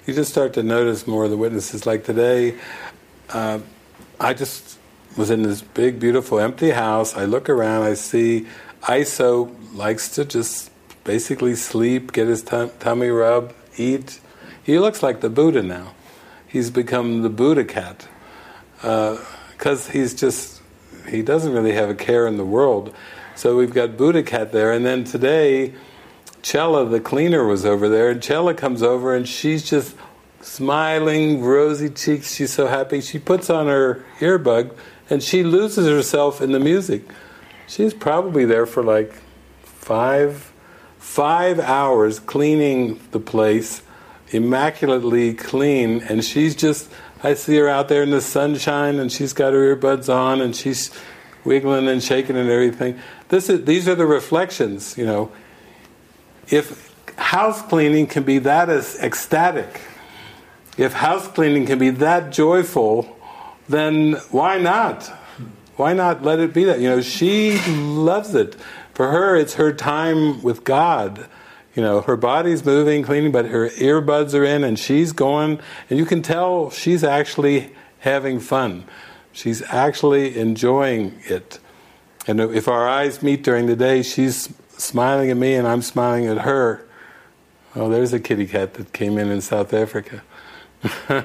You just start to notice more of the witnesses. Like today, uh, I just was in this big, beautiful, empty house. I look around, I see Iso likes to just basically sleep, get his tummy rub, eat. He looks like the Buddha now he's become the Buddha cat because uh, he's just he doesn't really have a care in the world. So we've got Buddha cat there, and then today, Chella the cleaner was over there, and Chella comes over and she's just smiling, rosy cheeks. She's so happy. She puts on her earbud and she loses herself in the music. She's probably there for like five five hours cleaning the place immaculately clean, and she's just, I see her out there in the sunshine, and she's got her earbuds on, and she's wiggling and shaking and everything. This is, these are the reflections, you know. If house cleaning can be that as ecstatic, if house cleaning can be that joyful, then why not? Why not let it be that? You know, she loves it. For her, it's her time with God you know, her body's moving, cleaning, but her earbuds are in and she's going, and you can tell she's actually having fun. She's actually enjoying it. And if our eyes meet during the day, she's smiling at me and I'm smiling at her. Oh, there's a kitty cat that came in in South Africa. as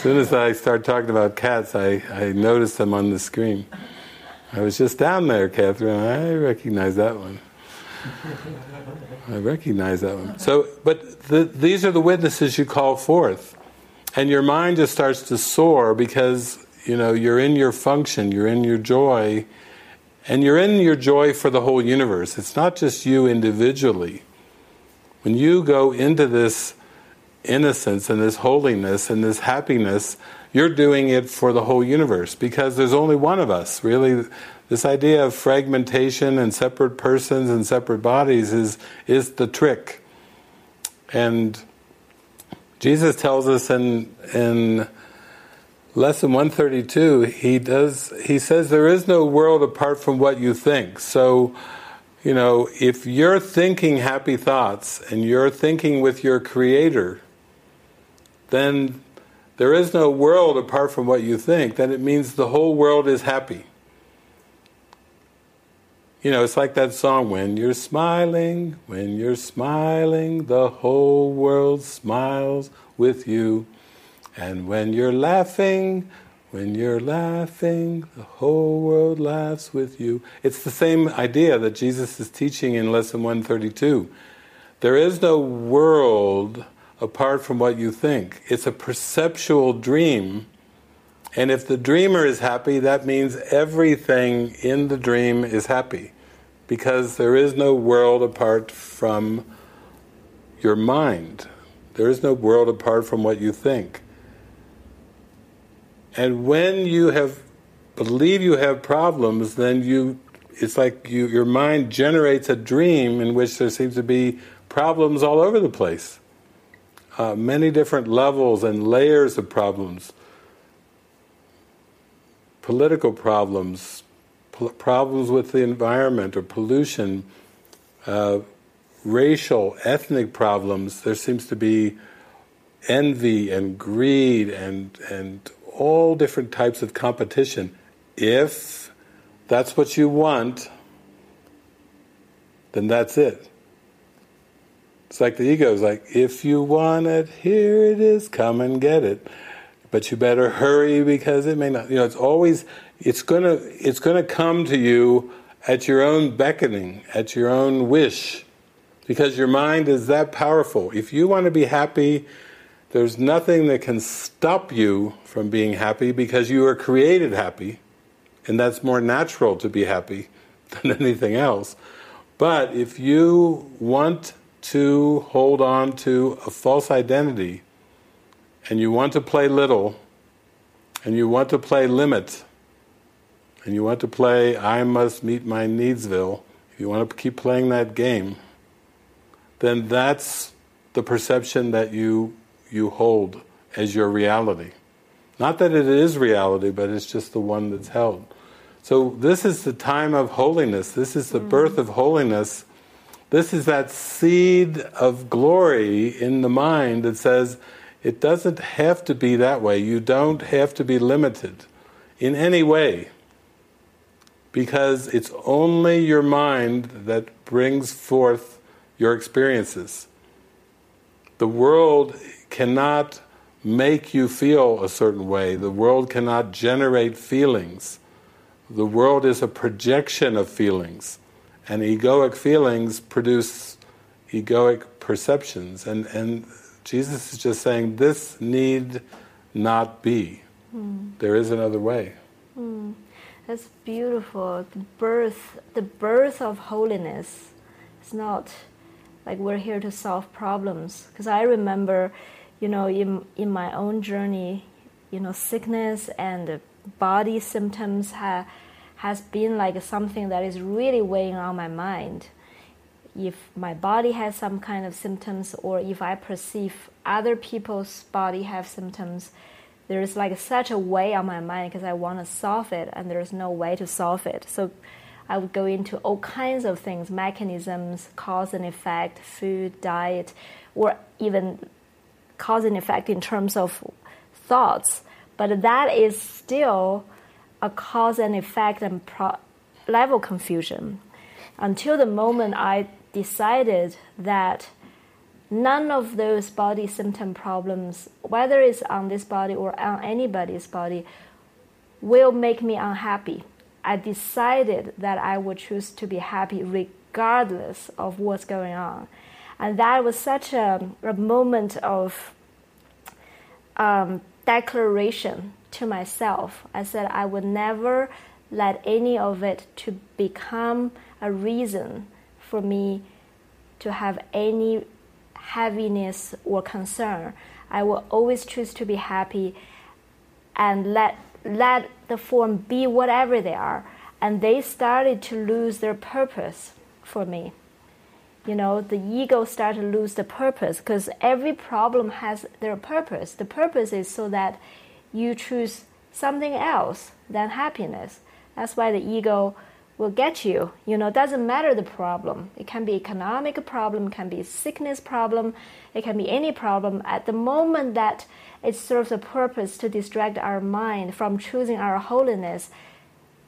soon as I start talking about cats, I, I notice them on the screen. I was just down there, Catherine. I recognize that one. I recognize that one. So, but the, these are the witnesses you call forth, and your mind just starts to soar because you know you're in your function, you're in your joy, and you're in your joy for the whole universe. It's not just you individually. When you go into this innocence and this holiness and this happiness, you're doing it for the whole universe because there's only one of us. Really, this idea of fragmentation and separate persons and separate bodies is, is the trick. And Jesus tells us in, in lesson 132, he, does, he says there is no world apart from what you think. So, you know, if you're thinking happy thoughts and you're thinking with your Creator, then there is no world apart from what you think, then it means the whole world is happy. You know, it's like that song, when you're smiling, when you're smiling, the whole world smiles with you. And when you're laughing, when you're laughing, the whole world laughs with you. It's the same idea that Jesus is teaching in lesson 132. There is no world apart from what you think. It's a perceptual dream and if the dreamer is happy, that means everything in the dream is happy. Because there is no world apart from your mind. There is no world apart from what you think. And when you have believe you have problems, then you it's like you, your mind generates a dream in which there seems to be problems all over the place. Uh, many different levels and layers of problems. Political problems, problems with the environment or pollution, uh, racial, ethnic problems. There seems to be envy and greed and and all different types of competition. If that's what you want, then that's it. It's like the ego is like, if you want it, here it is, come and get it. But you better hurry because it may not. You know, it's always it's gonna it's gonna come to you at your own beckoning, at your own wish, because your mind is that powerful. If you want to be happy, there's nothing that can stop you from being happy because you are created happy, and that's more natural to be happy than anything else. But if you want to hold on to a false identity and you want to play little and you want to play limit and you want to play I must meet my needsville, if you want to keep playing that game, then that's the perception that you you hold as your reality. Not that it is reality, but it's just the one that's held. So this is the time of holiness. This is the mm. birth of holiness. This is that seed of glory in the mind that says it doesn't have to be that way. You don't have to be limited in any way. Because it's only your mind that brings forth your experiences. The world cannot make you feel a certain way. The world cannot generate feelings. The world is a projection of feelings, and egoic feelings produce egoic perceptions. And, and Jesus is just saying this need not be. Mm. There is another way. Mm. That's beautiful. The birth, the birth of holiness. It's not like we're here to solve problems. Because I remember, you know, in in my own journey, you know, sickness and body symptoms ha, has been like something that is really weighing on my mind. If my body has some kind of symptoms, or if I perceive other people's body have symptoms, there is like such a way on my mind because I want to solve it, and there is no way to solve it. So I would go into all kinds of things, mechanisms, cause and effect, food, diet, or even cause and effect in terms of thoughts but that is still a cause and effect and level confusion until the moment I decided that none of those body symptom problems, whether it's on this body or on anybody's body, will make me unhappy. I decided that I would choose to be happy regardless of what's going on. And that was such a, a moment of um, declaration to myself. I said I would never let any of it to become a reason for me to have any heaviness or concern. I will always choose to be happy and let let the form be whatever they are. And they started to lose their purpose for me you know, the ego started to lose the purpose because every problem has their purpose. The purpose is so that you choose something else than happiness. That's why the ego will get you. You know, doesn't matter the problem. It can be economic problem, can be sickness problem, it can be any problem. At the moment that it serves a purpose to distract our mind from choosing our holiness,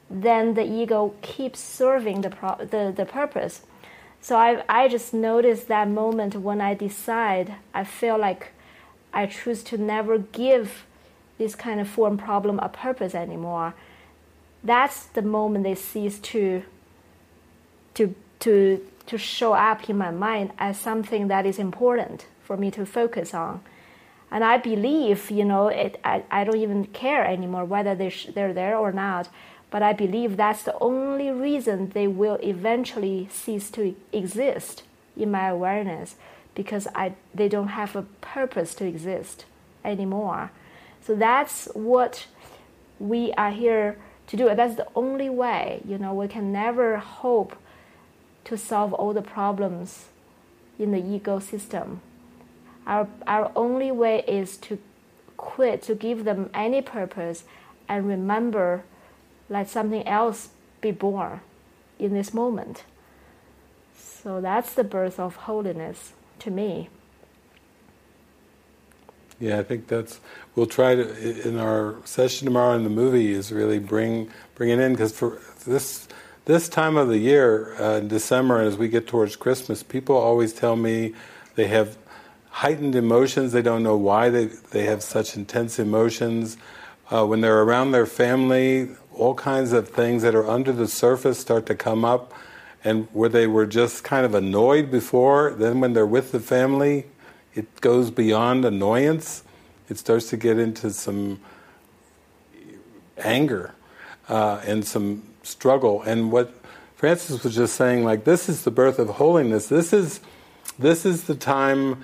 then the ego keeps serving the, pro- the, the purpose. So I, I just noticed that moment when I decide, I feel like I choose to never give this kind of form problem a purpose anymore. That's the moment they cease to, to, to, to show up in my mind as something that is important for me to focus on. And I believe, you know, it, I, I don't even care anymore whether they sh- they're there or not. But I believe that's the only reason they will eventually cease to exist in my awareness because I, they don't have a purpose to exist anymore. So that's what we are here to do. It. That's the only way. You know, we can never hope to solve all the problems in the ecosystem. Our, our only way is to quit, to give them any purpose, and remember let something else be born in this moment. So that's the birth of holiness to me. Yeah, I think that's. We'll try to in our session tomorrow in the movie is really bring bring it in because for this this time of the year uh, in December as we get towards Christmas, people always tell me they have heightened emotions. They don't know why they they have such intense emotions. Uh, when they're around their family, all kinds of things that are under the surface start to come up, and where they were just kind of annoyed before, then when they're with the family, it goes beyond annoyance. It starts to get into some anger uh, and some struggle. And what Frances was just saying, like this is the birth of holiness. This is this is the time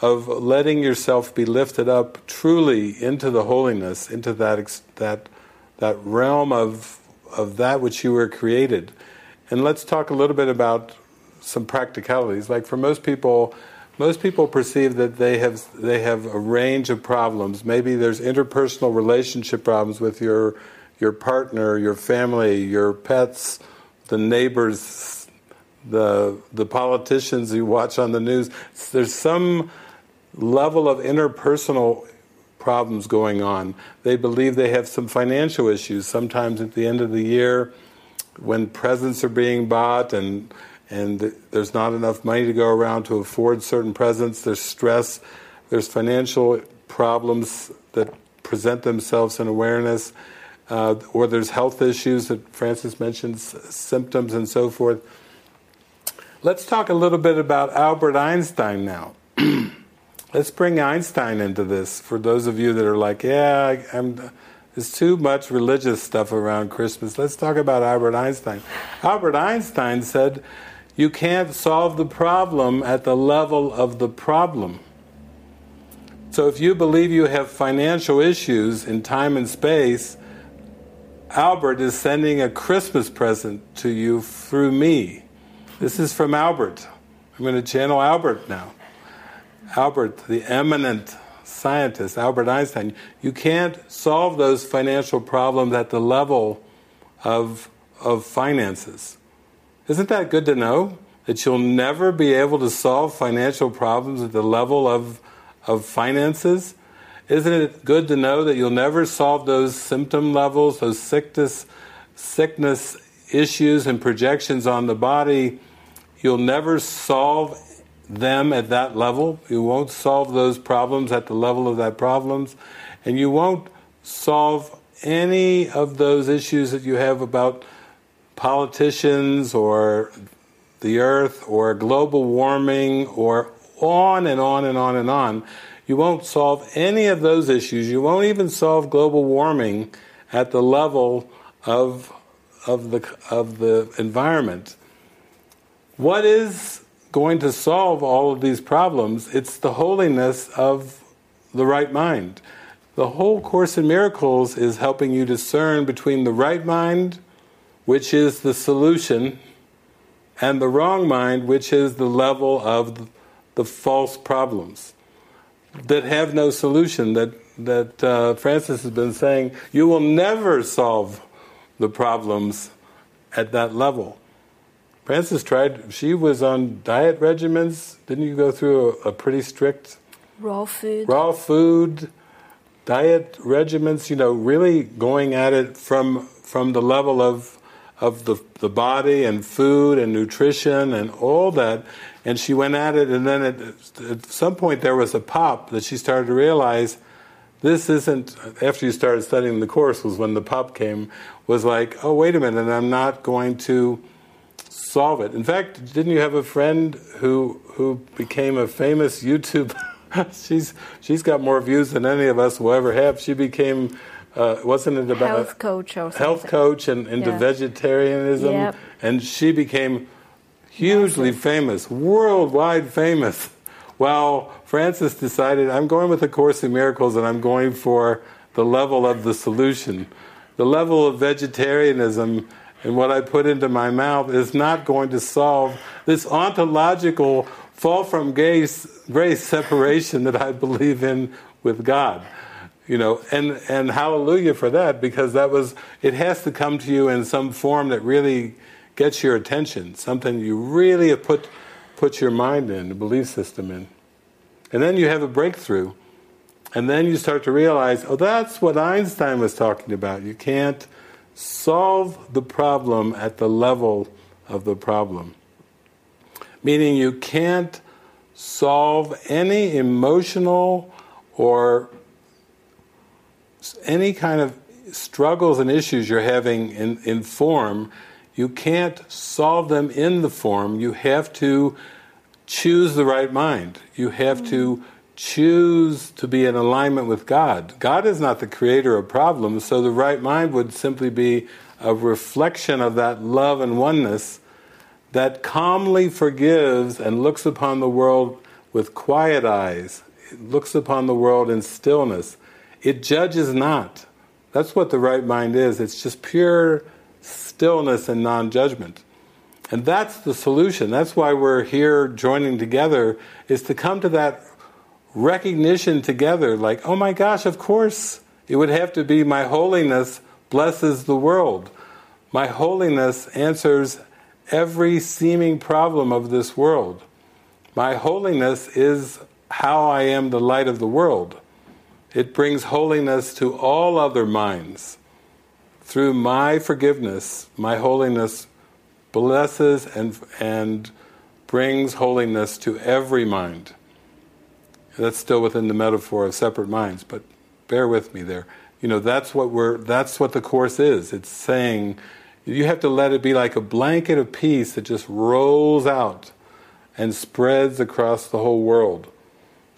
of letting yourself be lifted up truly into the holiness, into that that that realm of of that which you were created. And let's talk a little bit about some practicalities. Like for most people, most people perceive that they have they have a range of problems. Maybe there's interpersonal relationship problems with your your partner, your family, your pets, the neighbors, the the politicians you watch on the news. There's some level of interpersonal problems going on. They believe they have some financial issues. Sometimes at the end of the year, when presents are being bought and and there's not enough money to go around to afford certain presents. There's stress, there's financial problems that present themselves in awareness, uh, or there's health issues that Frances mentioned, symptoms and so forth. Let's talk a little bit about Albert Einstein now. Let's bring Einstein into this for those of you that are like, yeah, I'm, there's too much religious stuff around Christmas. Let's talk about Albert Einstein. Albert Einstein said, you can't solve the problem at the level of the problem. So if you believe you have financial issues in time and space, Albert is sending a Christmas present to you through me. This is from Albert. I'm going to channel Albert now. Albert, the eminent scientist, Albert Einstein, you can't solve those financial problems at the level of, of finances. Isn't that good to know? That you'll never be able to solve financial problems at the level of, of finances? Isn't it good to know that you'll never solve those symptom levels, those sickness, sickness issues and projections on the body? You'll never solve them at that level. You won't solve those problems at the level of that problems, and you won't solve any of those issues that you have about politicians or the earth or global warming or on and on and on and on. You won't solve any of those issues. You won't even solve global warming at the level of, of, the, of the environment. What is going to solve all of these problems? It's the holiness of the right mind. The whole Course in Miracles is helping you discern between the right mind which is the solution, and the wrong mind, which is the level of the false problems that have no solution. That that uh, Frances has been saying, you will never solve the problems at that level. Frances tried. She was on diet regimens. Didn't you go through a, a pretty strict raw food? Raw food diet regimens. You know, really going at it from from the level of of the, the body and food and nutrition and all that. And she went at it, and then at, at some point there was a pop that she started to realize this isn't, after you started studying the course, was when the pop came, was like, oh, wait a minute, I'm not going to solve it. In fact, didn't you have a friend who, who became a famous YouTube? she's, she's got more views than any of us will ever have. She became uh, wasn't it about health coach or something. health coach and into yeah. vegetarianism, yep. and she became hugely Massive. famous, worldwide famous. Well, Frances decided, I'm going with the Course in Miracles, and I'm going for the level of the solution. The level of vegetarianism and what I put into my mouth is not going to solve this ontological fall from grace, grace separation that I believe in with God. You know, and, and hallelujah for that because that was, it has to come to you in some form that really gets your attention, something you really have put, put your mind in, the belief system in. And then you have a breakthrough. And then you start to realize, oh, that's what Einstein was talking about. You can't solve the problem at the level of the problem. Meaning you can't solve any emotional or any kind of struggles and issues you're having in, in form, you can't solve them in the form. You have to choose the right mind. You have mm. to choose to be in alignment with God. God is not the creator of problems, so the right mind would simply be a reflection of that love and oneness that calmly forgives and looks upon the world with quiet eyes, it looks upon the world in stillness. It judges not. That's what the right mind is. It's just pure stillness and non judgment. And that's the solution. That's why we're here joining together, is to come to that recognition together like, oh my gosh, of course, it would have to be my holiness blesses the world. My holiness answers every seeming problem of this world. My holiness is how I am the light of the world. It brings holiness to all other minds. Through my forgiveness, my holiness blesses and, and brings holiness to every mind. That's still within the metaphor of separate minds, but bear with me there. You know, that's what we're that's what the course is. It's saying you have to let it be like a blanket of peace that just rolls out and spreads across the whole world.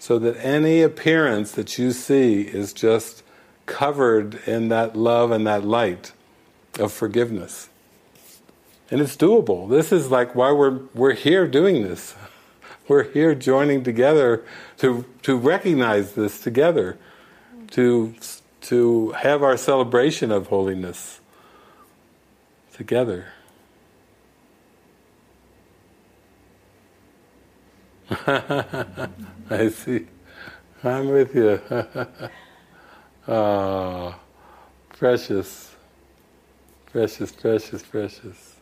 So that any appearance that you see is just covered in that love and that light of forgiveness. And it's doable. This is like why we're we're here doing this. We're here joining together to to recognize this together, to to have our celebration of holiness together. I see. I'm with you. oh, precious, precious, precious, precious.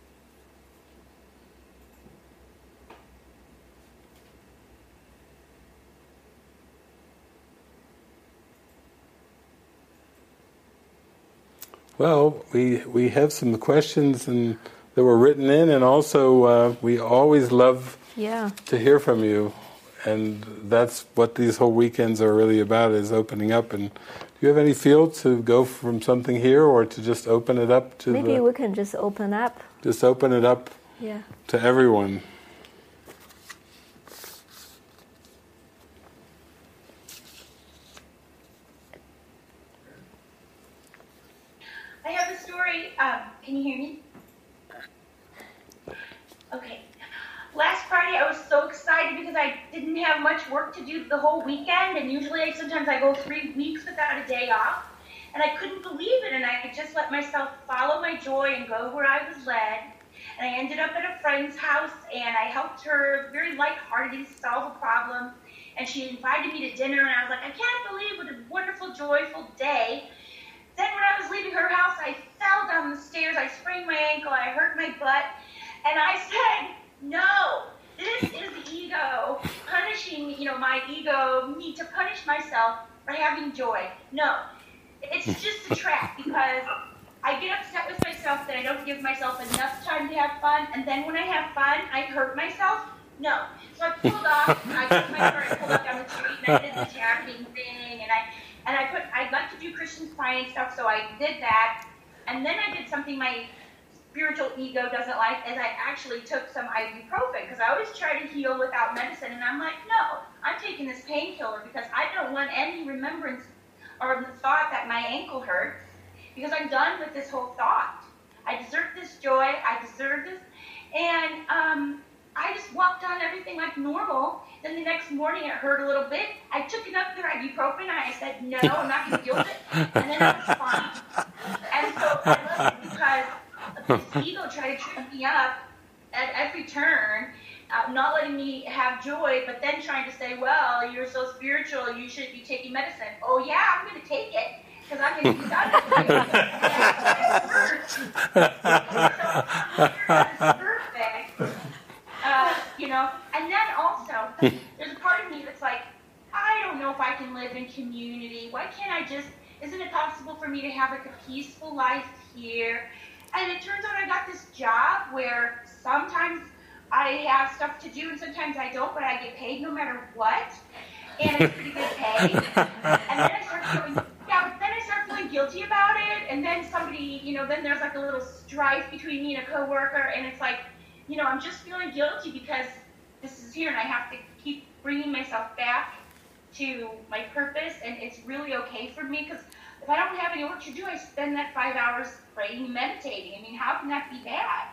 Well, we we have some questions and that were written in, and also uh, we always love yeah. to hear from you, and that's what these whole weekends are really about: is opening up. And do you have any feel to go from something here, or to just open it up to? Maybe the, we can just open up. Just open it up. Yeah. To everyone. I have a story. Um, can you hear me? Okay. Last Friday, I was so excited because I didn't have much work to do the whole weekend, and usually I, sometimes I go three weeks without a day off, and I couldn't believe it, and I just let myself follow my joy and go where I was led. And I ended up at a friend's house, and I helped her very lightheartedly solve a problem. And she invited me to dinner, and I was like, I can't believe what a wonderful, joyful day. Then when I was leaving her house, I fell down the stairs. I sprained my ankle. I hurt my butt. And I said, no, this is the ego punishing, you know, my ego, me to punish myself for having joy. No, it's just a trap because I get upset with myself that I don't give myself enough time to have fun. And then when I have fun, I hurt myself. No. So I pulled off. I took my car and pulled up down the street and I did the tapping thing and I and I put I'd like to do Christian science stuff, so I did that. And then I did something my spiritual ego doesn't like, is I actually took some ibuprofen because I always try to heal without medicine, and I'm like, no, I'm taking this painkiller because I don't want any remembrance or the thought that my ankle hurts because I'm done with this whole thought. I deserve this joy. I deserve this, and um, I just walked on everything like normal. Then the next morning it hurt a little bit. I took another ibuprofen. and I said, no, I'm not going to deal with it. And then I was fine. And so I love it because this ego tried to trip me up at every turn. uh, not letting me have joy, but then trying to say, well, you're so spiritual, you should be taking medicine. Oh, yeah, I'm going to take it because I'm going to be done perfect. Uh, you know, and then also, there's a part of me that's like, I don't know if I can live in community. Why can't I just, isn't it possible for me to have like a peaceful life here? And it turns out I got this job where sometimes I have stuff to do and sometimes I don't, but I get paid no matter what. And it's pretty good pay. And then I start feeling, yeah, but then I start feeling guilty about it. And then somebody, you know, then there's like a little strife between me and a coworker. And it's like, you know, I'm just feeling guilty because this is here and I have to keep bringing myself back to my purpose. And it's really okay for me because if I don't have any work to do, I spend that five hours praying and meditating. I mean, how can that be bad?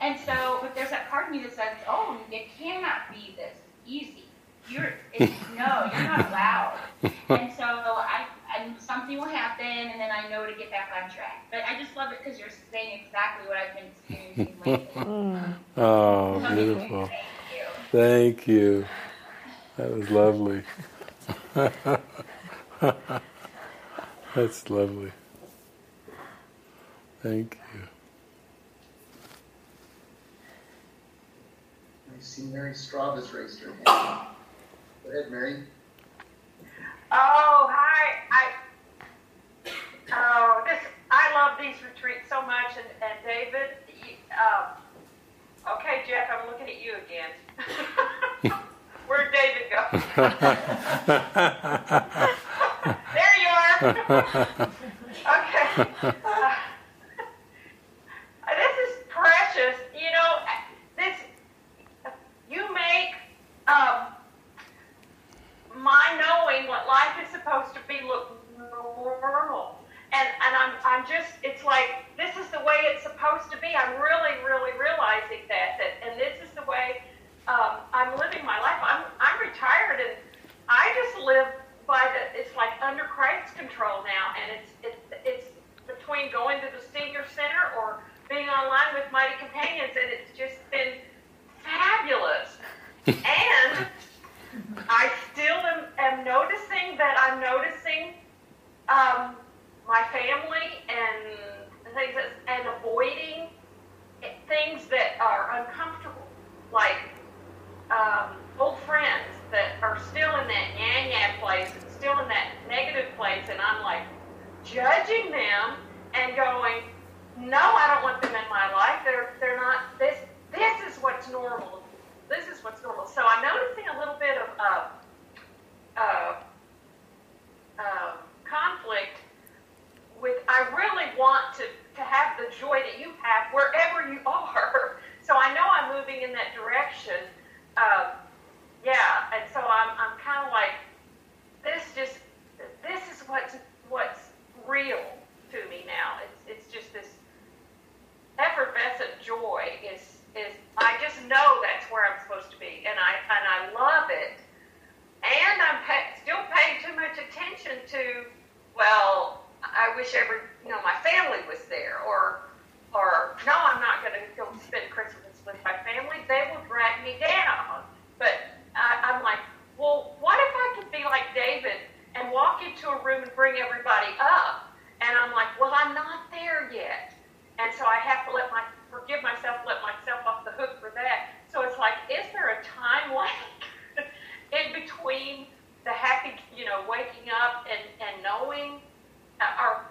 And so, but there's that part of me that says, oh, it cannot be this easy. You're, it's, no, you're not allowed. And so I, and something will happen, and then I know to get back on track. But I just love it because you're saying exactly what I've been experiencing lately. Mm. oh, So beautiful. Thank you. Thank you. That was lovely. That's lovely. Thank you. I see Mary Straub has raised her hand. Go ahead, Mary. Oh, hi. I oh this I love these retreats so much, and, and David. You, um, okay, Jeff, I'm looking at you again. Where'd David go? there you are. okay. Uh, this is precious. You know, this you make. Um, my knowing what life is supposed to be look normal. And and I'm I'm just it's like this is the way it's supposed to be. I'm really, really realizing that that and this is the way um, I'm living my life. I'm I'm retired and I just live by the it's like under Christ's control now and it's it's it's between going to the senior center or being online with Mighty Companions and it's just been fabulous. and I still am, am noticing that I'm noticing um, my family and things that, and avoiding things that are uncomfortable, like um, old friends that are still in that yan yan place and still in that negative place, and I'm like judging them and going, no, I don't want them in my life. They're they're not this. This is what's normal this is what's normal. So I'm noticing a little bit of uh, uh, uh, conflict with. I really want to to have the joy that you have wherever you are. So I know I'm moving in that direction. Uh, yeah, and so I'm I'm kind of like this. Just this is what's what's real to me now. It's it's just this effervescent joy is is I just know that's where I'm supposed to be, and I and I love it. And I'm pay, still paying too much attention to, well, I wish every you know my family was there, or or no, I'm not going to go spend Christmas with my family. They will drag me down. But I, I'm like, well, what if I could be like David and walk into a room and bring everybody up? And I'm like, well, I'm not there yet. And so I have to let my forgive myself, let myself off the hook for that. So it's like, is there a time like in between the happy, you know, waking up and, and knowing, uh, or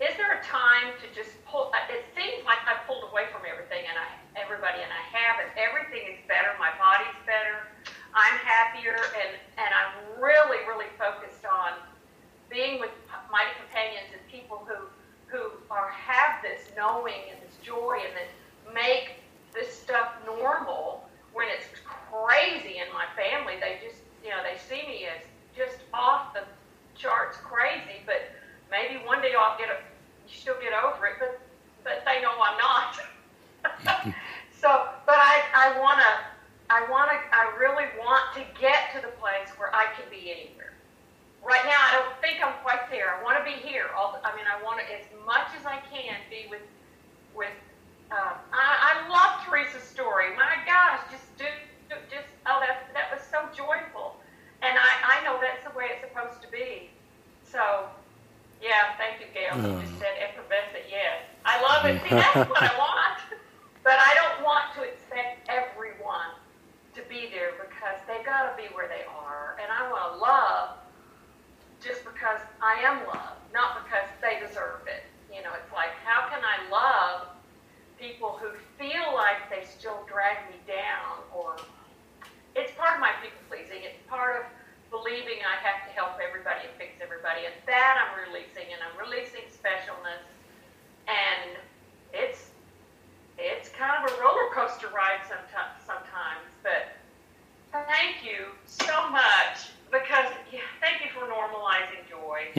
is there a time to just pull? Uh, it seems like I pulled away from everything and I, everybody, and I haven't. Everything is better. My body's better. I'm happier, and and I'm really, really focused on being with mighty companions and people who who are have this knowing and this joy and that make this stuff normal when it's crazy in my family. They just, you know, they see me as just off the charts crazy, but maybe one day I'll get a, still get over it, but but they know I'm not. So, but I, I want to, I want to, I really want to get to the place where I can be anywhere. Right now, I don't think I'm quite there. I want to be here. All the, I mean, I want to, as much as I can, be with, with. Uh, I, I love Teresa's story. My gosh, just do, just oh, that that was so joyful, and I, I know that's the way it's supposed to be. So, yeah, thank you, Gail. You uh. just said effervescent. Yes, I love it. See, that's what I want. But I don't want to expect everyone to be there because they've got to be where they are. And I want to love just because I am loved, not because they deserve it. You know, it's like, how can I love people who feel like they still drag me down or it's part of my people pleasing. It's part of believing I have to help everybody and fix everybody. And that I'm releasing, and I'm releasing specialness. And it's it's kind of a roller coaster ride sometimes, sometimes. But thank you so much because yeah, thank you for normalizing joy.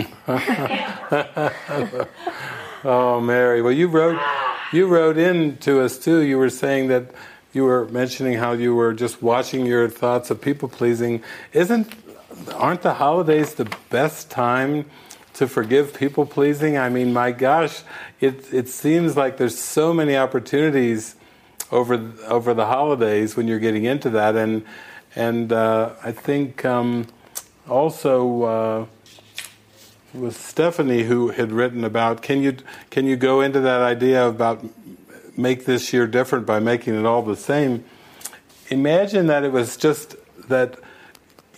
oh, Mary. Well, you wrote you wrote in to us too. You were saying that you were mentioning how you were just watching your thoughts of people pleasing. Isn't aren't the holidays the best time to forgive people pleasing? I mean, my gosh, it it seems like there's so many opportunities over over the holidays when you're getting into that, and and uh, I think um, also. Uh, Stephanie who had written about can you can you go into that idea about make this year different by making it all the same. Imagine that it was just that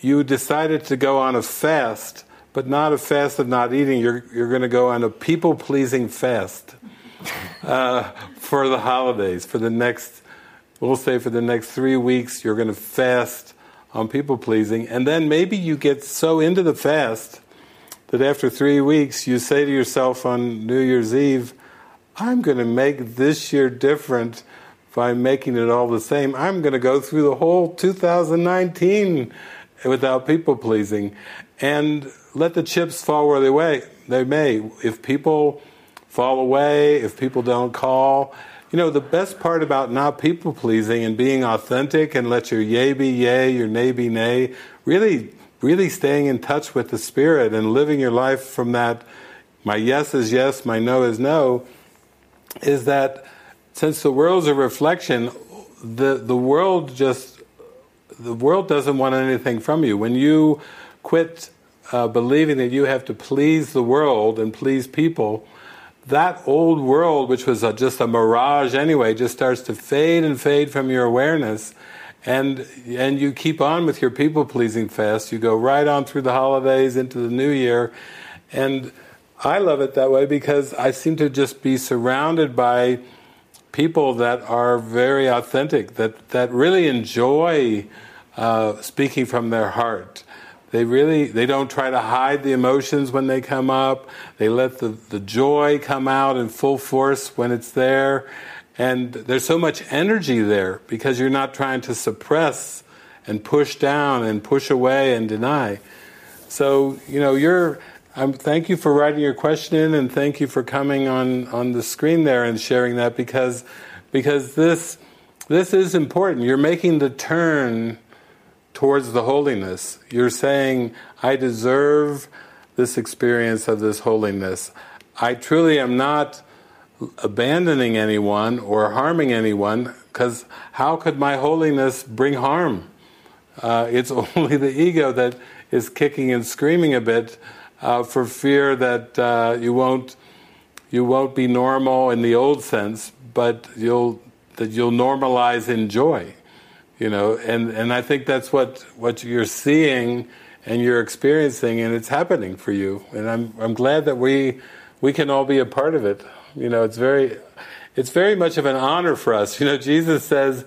you decided to go on a fast, but not a fast of not eating. You're, you're going to go on a people pleasing fast uh, for the holidays, for the next, we'll say for the next three weeks, you're going to fast on people pleasing. And then maybe you get so into the fast that after three weeks, you say to yourself on New Year's Eve, I'm going to make this year different by making it all the same. I'm going to go through the whole 2019 without people pleasing and let the chips fall where they may. They may. If people fall away, if people don't call, you know, the best part about not people pleasing and being authentic and let your yay be yay, your nay be nay, really, really staying in touch with the spirit and living your life from that my yes is yes, my no is no is that since the world's a reflection, the the world just the world doesn't want anything from you. When you quit uh, believing that you have to please the world and please people, that old world, which was a, just a mirage anyway, just starts to fade and fade from your awareness, and and you keep on with your people pleasing fast. You go right on through the holidays into the new year, and I love it that way because I seem to just be surrounded by people that are very authentic, that, that really enjoy uh, speaking from their heart. They really they don't try to hide the emotions when they come up. They let the, the joy come out in full force when it's there. And there's so much energy there because you're not trying to suppress and push down and push away and deny. So, you know, you're um, thank you for writing your question in, and thank you for coming on, on the screen there and sharing that because because this this is important. You're making the turn towards the holiness. You're saying, I deserve this experience of this holiness. I truly am not abandoning anyone or harming anyone because how could my holiness bring harm? Uh, it's only the ego that is kicking and screaming a bit uh, for fear that uh, you won't you won't be normal in the old sense, but you'll that you'll normalize in joy, you know. And and I think that's what what you're seeing and you're experiencing, and it's happening for you. And I'm I'm glad that we we can all be a part of it. You know, it's very it's very much of an honor for us. You know, Jesus says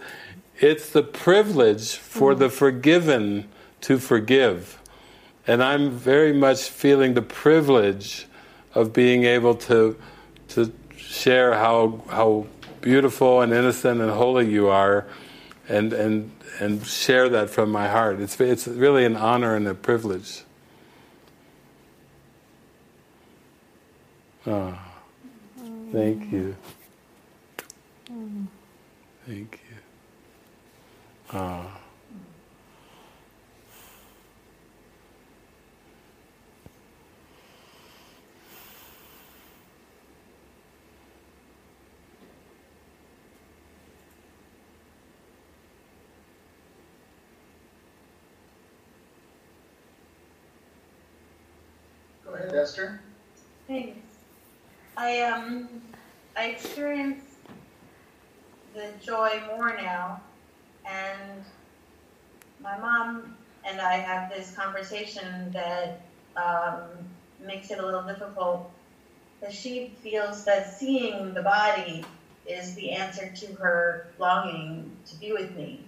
it's the privilege for the forgiven to forgive. And I'm very much feeling the privilege of being able to to share how how beautiful and innocent and holy you are, and and and share that from my heart. It's it's really an honor and a privilege. Oh, thank you. Mm-hmm. Thank you. Oh. Esther? Thanks. I um I experience the joy more now, and my mom and I have this conversation that um, makes it a little difficult because she feels that seeing the body is the answer to her longing to be with me.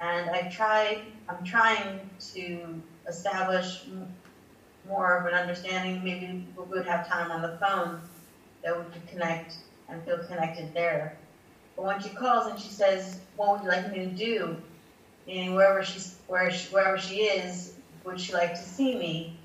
And I've tried, I'm trying to establish more of an understanding. Maybe we would have time on the phone that we could connect and feel connected there. But when she calls and she says, "What would you like me to do?" meaning wherever she's where she, wherever she is, would she like to see me?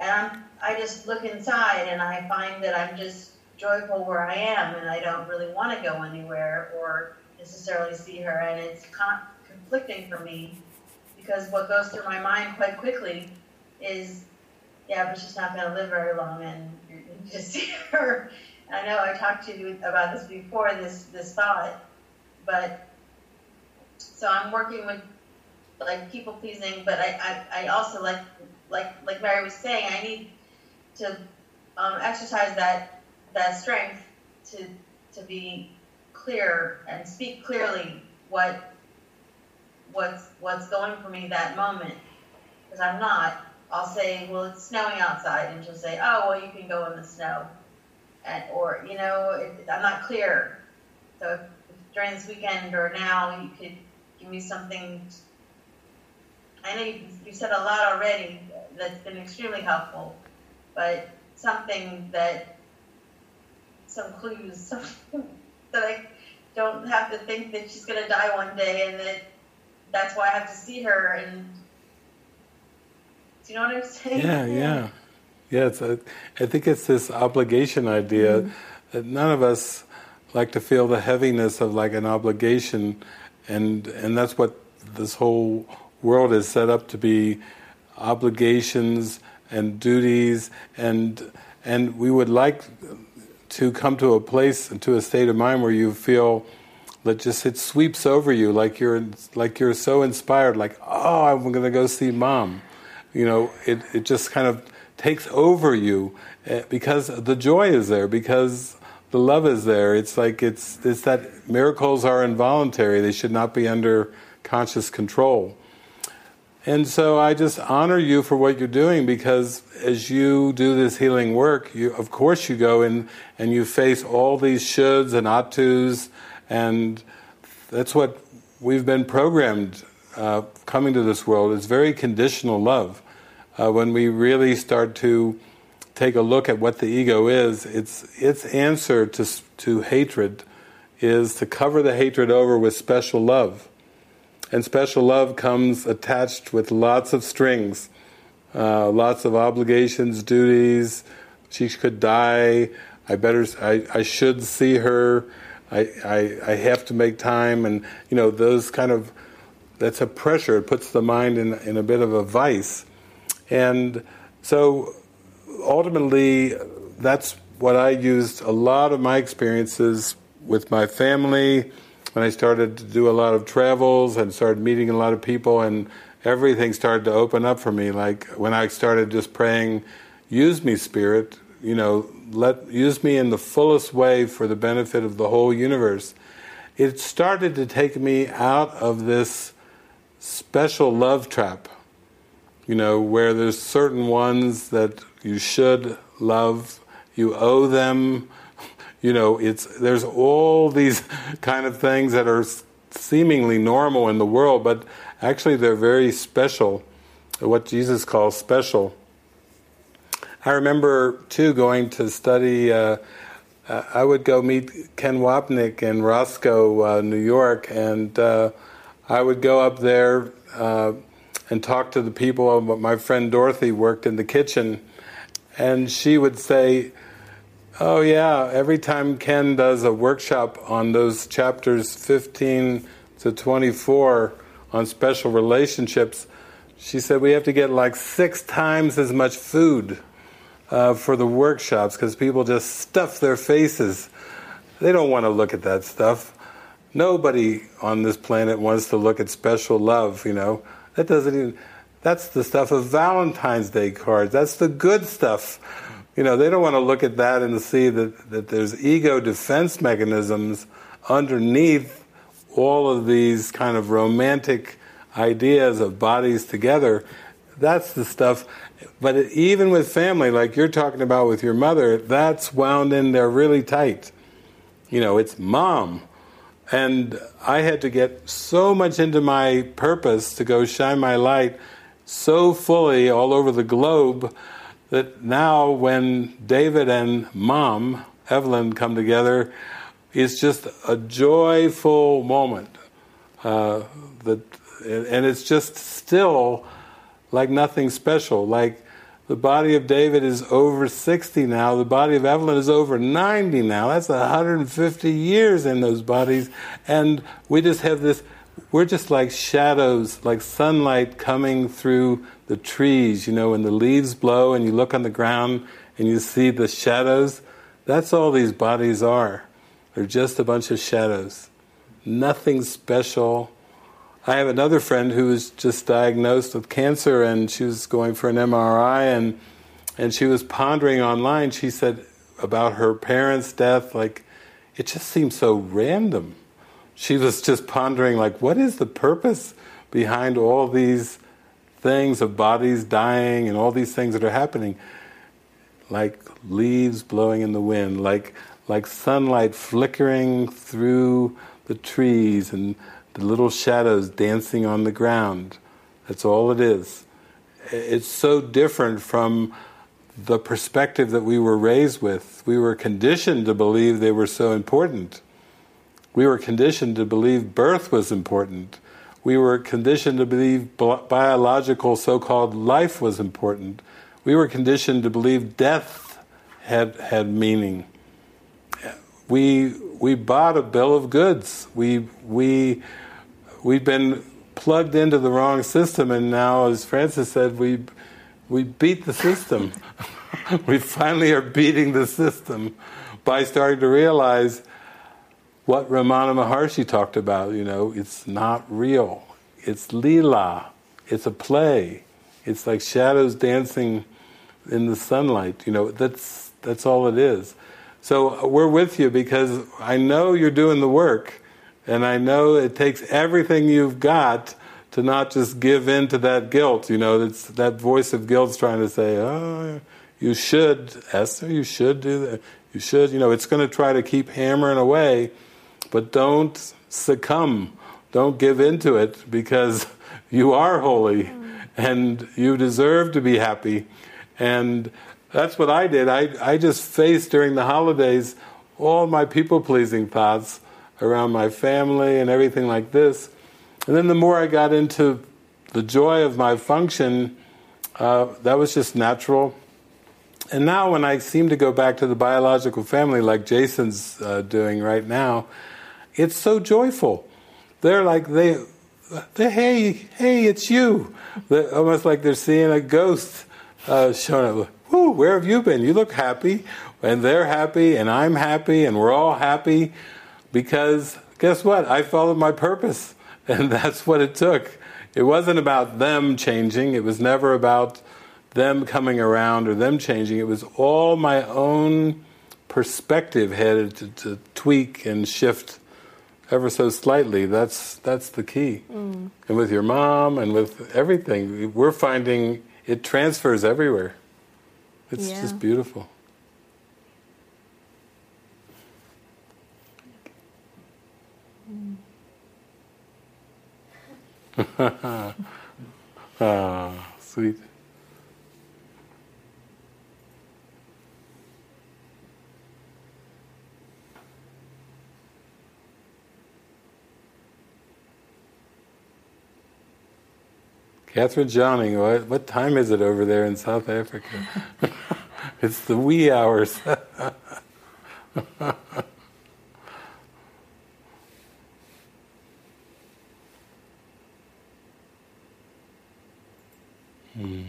And I'm, I just look inside and I find that I'm just joyful where I am, and I don't really want to go anywhere or necessarily see her, and it's con- conflicting for me because what goes through my mind quite quickly is, yeah, but she's not going to live very long, and you just see her. I know I talked to you about this before, this this thought, but so I'm working with like people pleasing, but I, I, I also like like like Mary was saying, I need to um, exercise that that strength to to be clear and speak clearly what what's what's going for me that moment because I'm not. I'll say, well, it's snowing outside, and she'll say, oh, well, you can go in the snow, and or you know, it, I'm not clear. So if, if during this weekend or now, you could give me something. I know you, you said a lot already that's been extremely helpful, but something that some clues, something that I don't have to think that she's going to die one day and that that's why I have to see her. And do you know what I'm saying? Yeah, yeah. Yeah, it's a, I think it's this obligation idea mm-hmm. that none of us like to feel the heaviness of like an obligation, and and that's what this whole world is set up to be obligations and duties and and we would like to come to a place to a state of mind where you feel that just it sweeps over you like you're like you're so inspired like oh I'm going to go see mom you know it it just kind of takes over you eh, because the joy is there because the love is there it's like it's it's that miracles are involuntary they should not be under conscious control and so I just honor you for what you're doing because as you do this healing work, you of course you go in and you face all these shoulds and ought tos, and that's what we've been programmed uh, coming to this world. It's very conditional love. Uh, when we really start to take a look at what the ego is, its its answer to to hatred is to cover the hatred over with special love. And special love comes attached with lots of strings, uh, lots of obligations, duties. She could die. I better. I, I should see her. I, I I have to make time, and you know those kind of. That's a pressure. It puts the mind in in a bit of a vice, and so ultimately, that's what I used a lot of my experiences with my family when I started to do a lot of travels and started meeting a lot of people, and everything started to open up for me. Like when I started just praying, "Use me, Spirit," you know, let use me in the fullest way for the benefit of the whole universe. It started to take me out of this special love trap, you know, where there's certain ones that you should love, you owe them you know, it's there's all these kind of things that are seemingly normal in the world, but actually they're very special, what Jesus calls special. I remember too going to study. Uh, I would go meet Ken Wapnick in Roscoe, uh, New York, and uh, I would go up there uh, and talk to the people. My friend Dorothy worked in the kitchen, and she would say, Oh, yeah. Every time Ken does a workshop on those chapters 15 to 24 on special relationships, she said we have to get like six times as much food uh, for the workshops because people just stuff their faces. They don't want to look at that stuff. Nobody on this planet wants to look at special love, you know. That doesn't even, that's the stuff of Valentine's Day cards. That's the good stuff You know, they don't want to look at that and see that, that there's ego defense mechanisms underneath all of these kind of romantic ideas of bodies together. That's the stuff. But even with family, like you're talking about with your mother, that's wound in there really tight. You know, it's mom. And I had to get so much into my purpose to go shine my light so fully all over the globe that now when David and mom, Evelyn, come together, it's just a joyful moment. Uh, that, and it's just still like nothing special. Like the body of David is over 60 now, the body of Evelyn is over 90 now. That's 150 years in those bodies. And we just have this, we're just like shadows, like sunlight coming through the trees. You know, when the leaves blow and you look on the ground and you see the shadows, that's all these bodies are. They're just a bunch of shadows. Nothing special I have another friend who was just diagnosed with cancer and she was going for an MRI and and she was pondering online, she said about her parents' death, like it just seems so random. She was just pondering like what is the purpose behind all these things of bodies dying and all these things that are happening? Like leaves blowing in the wind, like like sunlight flickering through the trees and the little shadows dancing on the ground. That's all it is. It's so different from the perspective that we were raised with. We were conditioned to believe they were so important. We were conditioned to believe birth was important. We were conditioned to believe biological so called life was important. We were conditioned to believe death had, had meaning. We, we bought a bill of goods. We, we we've been plugged into the wrong system, and now, as Frances said, we we beat the system. we finally are beating the system by starting to realize what Ramana Maharshi talked about. You know, it's not real. It's lila. It's a play. It's like shadows dancing in the sunlight. You know, that's that's all it is. So uh, we're with you because I know you're doing the work and I know it takes everything you've got to not just give in to that guilt. You know, it's that voice of guilt's trying to say, "Oh, you should, Esther. You should do that. You should." You know, it's going to try to keep hammering away, but don't succumb. Don't give in to it because you are holy, and you deserve to be happy. And that's what I did. I I just faced during the holidays all my people pleasing thoughts around my family and everything like this. And then the more I got into the joy of my function, uh, that was just natural. And now, when I seem to go back to the biological family, like Jason's uh, doing right now, it's so joyful. They're like they, they hey, hey, it's you. They're almost like they're seeing a ghost uh, showing up. Whoo, where have you been? You look happy, and they're happy, and I'm happy, and we're all happy because guess what? I followed my purpose, and that's what it took. It wasn't about them changing, it was never about them coming around or them changing. It was all my own perspective had to, to tweak and shift ever so slightly. That's that's the key. Mm. And with your mom and with everything, we're finding it transfers everywhere. It's yeah. just beautiful. ah, sweet. Catherine Johning, what, what time is it over there in South Africa? it's the wee hours. Yeah,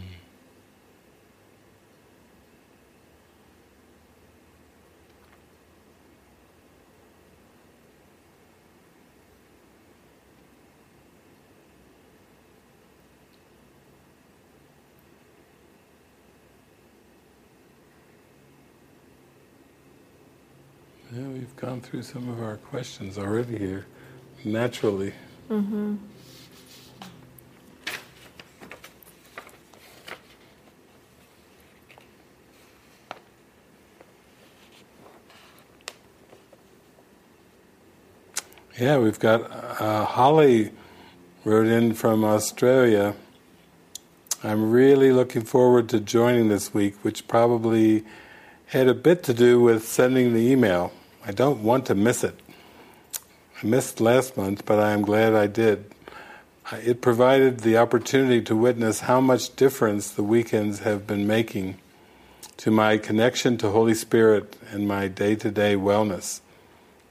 we've gone through some of our questions already here, naturally. Mm-hmm. Yeah, we've got uh, Holly wrote in from Australia. I'm really looking forward to joining this week, which probably had a bit to do with sending the email. I don't want to miss it. I missed last month, but I am glad I did. It provided the opportunity to witness how much difference the weekends have been making to my connection to Holy Spirit and my day to day wellness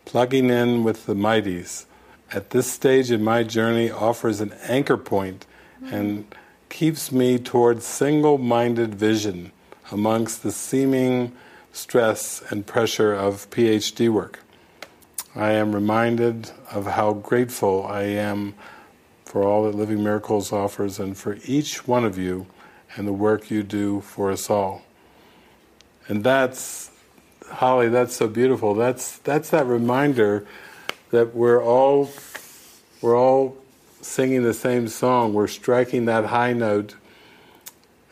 plugging in with the mighties at this stage in my journey offers an anchor point and keeps me towards single minded vision amongst the seeming stress and pressure of PhD work. I am reminded of how grateful I am for all that Living Miracles offers and for each one of you and the work you do for us all. And that's Holly, that's so beautiful. That's that's that reminder that we're all we're all singing the same song. We're striking that high note,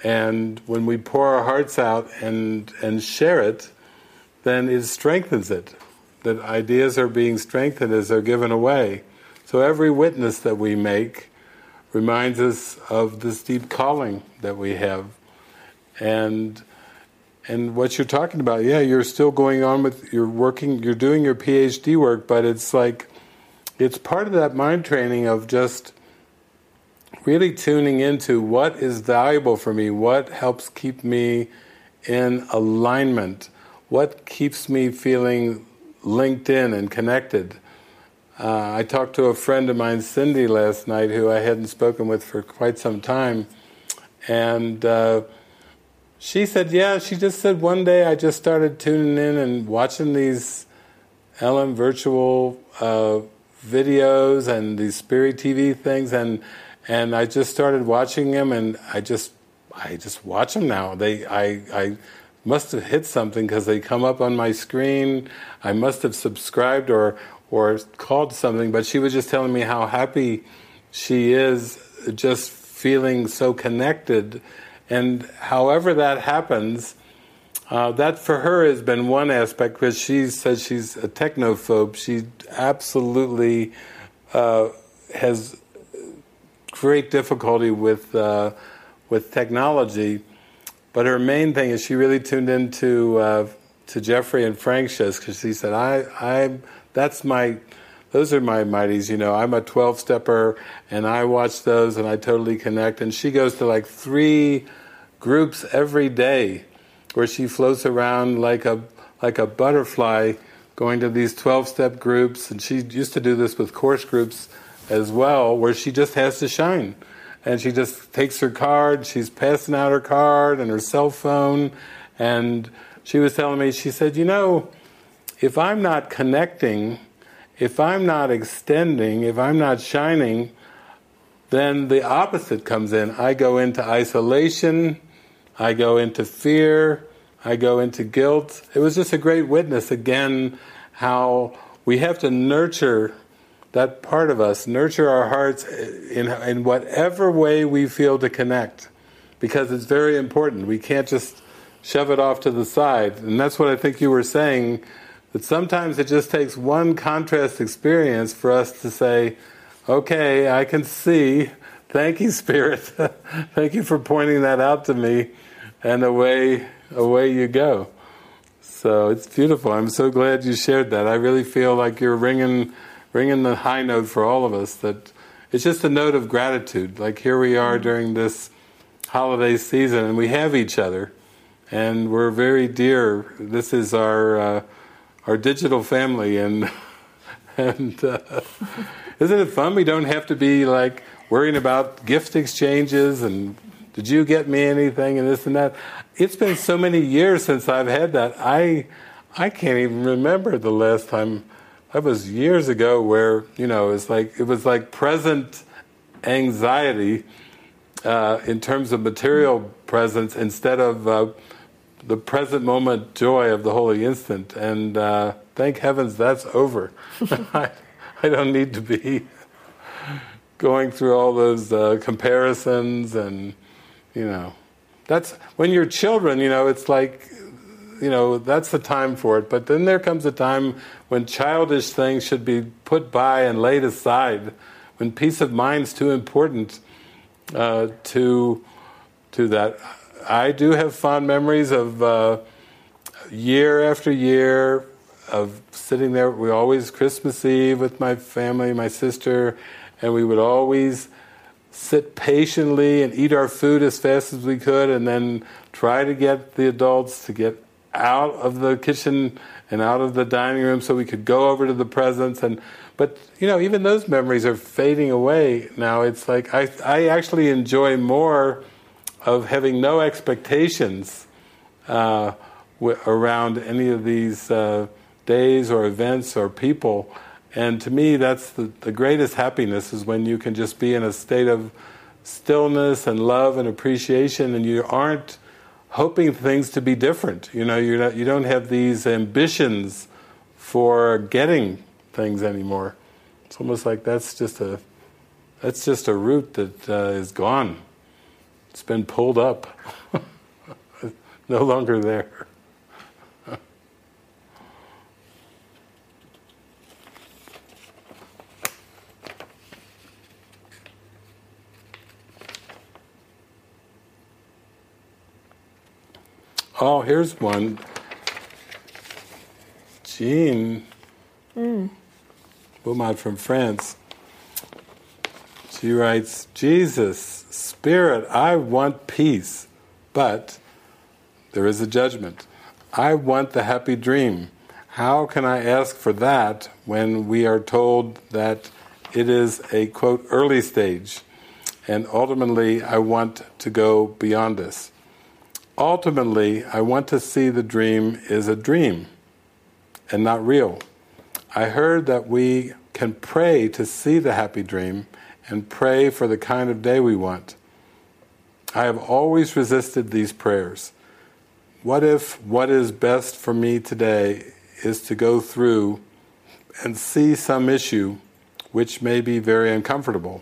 and when we pour our hearts out and and share it, then it strengthens it. That ideas are being strengthened as they're given away. So every witness that we make reminds us of this deep calling that we have, and and what you're talking about, yeah, you're still going on with you're working, you're doing your PhD work, but it's like it's part of that mind training of just really tuning into what is valuable for me, what helps keep me in alignment, what keeps me feeling linked in and connected. Uh, I talked to a friend of mine, Cindy, last night, who I hadn't spoken with for quite some time, and. Uh, she said, yeah, she just said one day I just started tuning in and watching these LM virtual uh, videos and these Spirit TV things, and and I just started watching them, and I just I just watch them now. They I I must have hit something because they come up on my screen. I must have subscribed or or called something, but she was just telling me how happy she is, just feeling so connected and however that happens, uh, that for her has been one aspect because she says she's a technophobe. She absolutely uh, has great difficulty with uh, with technology, but her main thing is she really tuned into uh, to Jeffrey and Frank shows because she said I I that's my those are my mighties. You know, I'm a 12 stepper and I watch those and I totally connect. And she goes to like three groups every day where she floats around like a, like a butterfly going to these 12 step groups. And she used to do this with course groups as well, where she just has to shine. And she just takes her card, she's passing out her card and her cell phone. And she was telling me, she said, You know, if I'm not connecting, if I'm not extending, if I'm not shining, then the opposite comes in. I go into isolation, I go into fear, I go into guilt. It was just a great witness again how we have to nurture that part of us, nurture our hearts in, in whatever way we feel to connect, because it's very important. We can't just shove it off to the side. And that's what I think you were saying but sometimes it just takes one contrast experience for us to say, okay, I can see. Thank you, Spirit. Thank you for pointing that out to me. And away, away you go. So it's beautiful. I'm so glad you shared that. I really feel like you're ringing, ringing the high note for all of us. That it's just a note of gratitude. Like here we are during this holiday season, and we have each other, and we're very dear. This is our uh, our digital family, and and uh, isn't it fun? We don't have to be like worrying about gift exchanges and did you get me anything and this and that. It's been so many years since I've had that. I I can't even remember the last time. That was years ago, where you know it's like it was like present anxiety uh, in terms of material presence instead of uh, the present moment joy of the holy instant. And uh, thank heavens that's over. I, I don't need to be going through all those uh, comparisons and, you know. That's when you're children, you know, it's like, you know, that's the time for it. But then there comes a time when childish things should be put by and laid aside, when peace of mind's too important uh, to to that. I do have fond memories of uh, year after year of sitting there. We always Christmas Eve with my family, my sister, and we would always sit patiently and eat our food as fast as we could, and then try to get the adults to get out of the kitchen and out of the dining room so we could go over to the presents and but you know even those memories are fading away now it's like I I actually enjoy more of having no expectations uh, w- around any of these uh, days or events or people and to me that's the, the greatest happiness is when you can just be in a state of stillness and love and appreciation and you aren't hoping things to be different. You know, you're not, you don't have these ambitions for getting things anymore. It's almost like that's just a that's just a route that uh, is gone. It's been pulled up, no longer there. Oh, here's one. Jean mm. Beaumont from France. She writes, Jesus, Spirit, I want peace, but there is a judgment. I want the happy dream. How can I ask for that when we are told that it is a quote early stage and ultimately I want to go beyond this? ultimately, I want to see the dream is a dream and not real. I heard that we can pray to see the happy dream and pray for the kind of day we want. I have always resisted these prayers. What if what is best for me today is to go through and see some issue which may be very uncomfortable?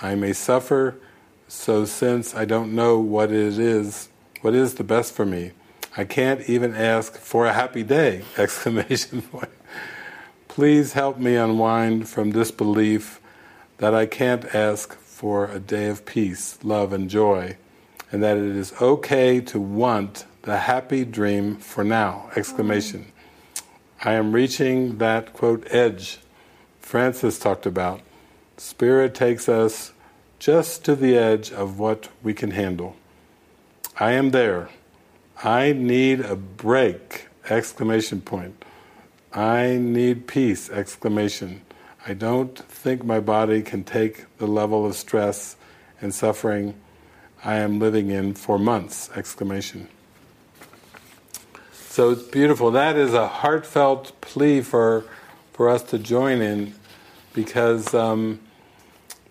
I may suffer, so since I don't know what it is what is the best for me? I can't even ask for a happy day! Exclamation point. Please help me unwind from this belief that I can't ask for a day of peace, love, and joy, and that it is okay to want the happy dream for now! Exclamation. I am reaching that quote edge Frances talked about. Spirit takes us just to the edge of what we can handle. I am there. I need a break! Exclamation point. I need peace! Exclamation. I don't think my body can take the level of stress and suffering I am living in for months! Exclamation. So it's beautiful. That is a heartfelt plea for for us to join in, because um,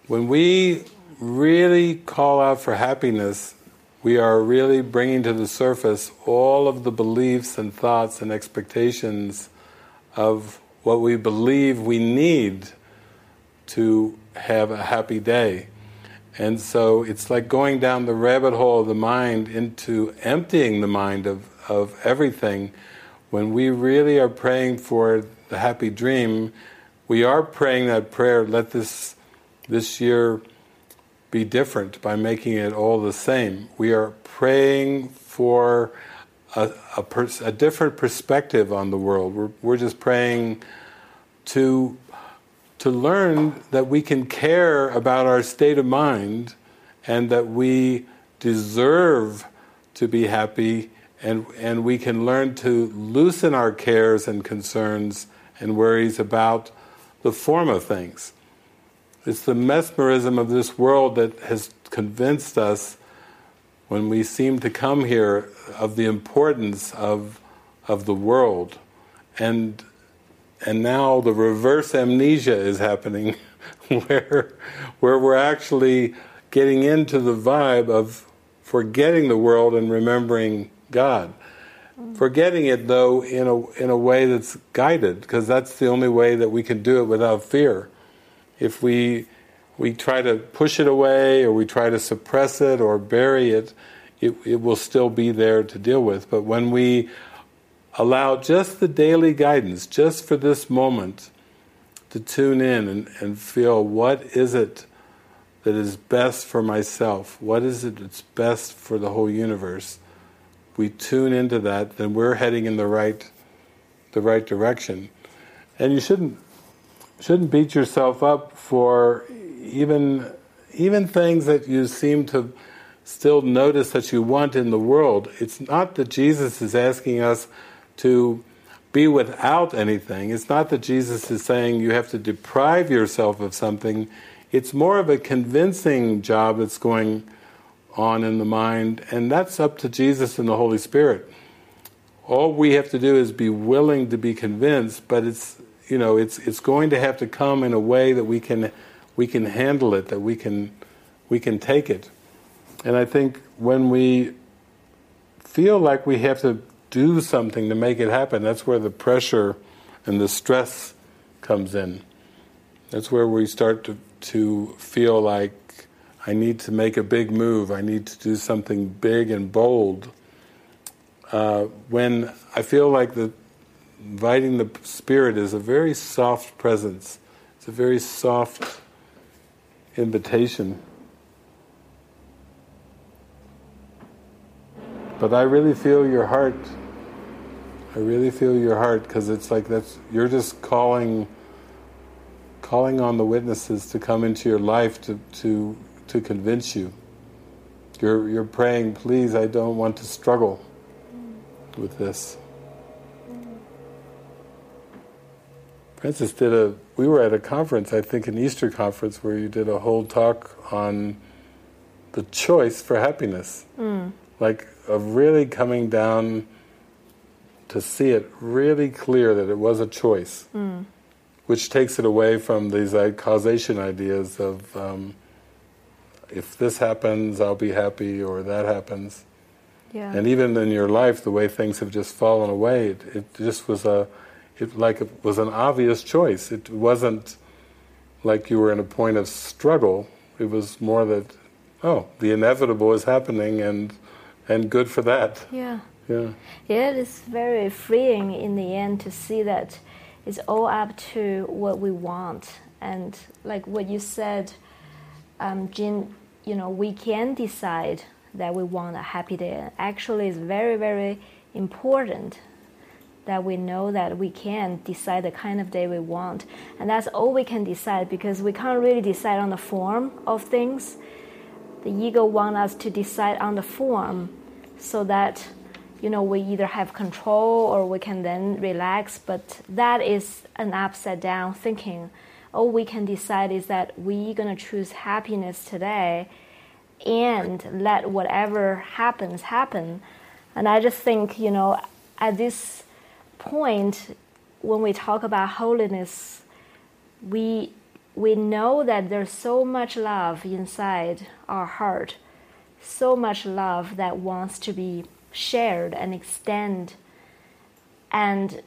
when we really call out for happiness, we are really bringing to the surface all of the beliefs and thoughts and expectations of what we believe we need to have a happy day. And so it's like going down the rabbit hole of the mind into emptying the mind of, of everything. When we really are praying for the happy dream, we are praying that prayer, let this this year be different by making it all the same. We are praying for a, a, pers- a different perspective on the world. We're, we're just praying to to learn that we can care about our state of mind and that we deserve to be happy and and we can learn to loosen our cares and concerns and worries about the form of things. It's the mesmerism of this world that has convinced us when we seem to come here of the importance of of the world and and now the reverse amnesia is happening where where we're actually getting into the vibe of forgetting the world and remembering God Forgetting it though in a in a way that's guided, because that's the only way that we can do it without fear. If we we try to push it away or we try to suppress it or bury it, it, it will still be there to deal with. But when we allow just the daily guidance, just for this moment, to tune in and, and feel what is it that is best for myself, what is it that's best for the whole universe, we tune into that, then we're heading in the right the right direction. And you shouldn't shouldn't beat yourself up for even even things that you seem to still notice that you want in the world. It's not that Jesus is asking us to be without anything. It's not that Jesus is saying you have to deprive yourself of something. It's more of a convincing job that's going on in the mind, and that's up to Jesus and the Holy Spirit. All we have to do is be willing to be convinced, but it's you know it's it's going to have to come in a way that we can we can handle it, that we can we can take it. And I think when we feel like we have to do something to make it happen, that's where the pressure and the stress comes in. That's where we start to, to feel like I need to make a big move, I need to do something big and bold. Uh, when I feel like the inviting the spirit is a very soft presence, it's a very soft invitation. But I really feel your heart. I really feel your heart because it's like that's you're just calling calling on the witnesses to come into your life to to to convince you. You're you're praying, please, I don't want to struggle with this. Frances did a. We were at a conference, I think, an Easter conference, where you did a whole talk on the choice for happiness, mm. like of really coming down to see it really clear that it was a choice, mm. which takes it away from these like, causation ideas of um, if this happens, I'll be happy, or that happens. Yeah. And even in your life, the way things have just fallen away, it, it just was a it like it was an obvious choice. It wasn't like you were in a point of struggle. It was more that, oh, the inevitable is happening, and and good for that. Yeah. Yeah. Yeah, it's very freeing in the end to see that it's all up to what we want, and like what you said, um, Jean. You know, we can decide that we want a happy day. Actually, it's very, very important that we know that we can decide the kind of day we want. And that's all we can decide because we can't really decide on the form of things. The ego wants us to decide on the form so that you know we either have control or we can then relax, but that is an upside down thinking. All we can decide is that we're gonna choose happiness today and let whatever happens happen. And I just think, you know, at this point, when we talk about holiness, we we know that there's so much love inside our heart, so much love that wants to be shared and extend. And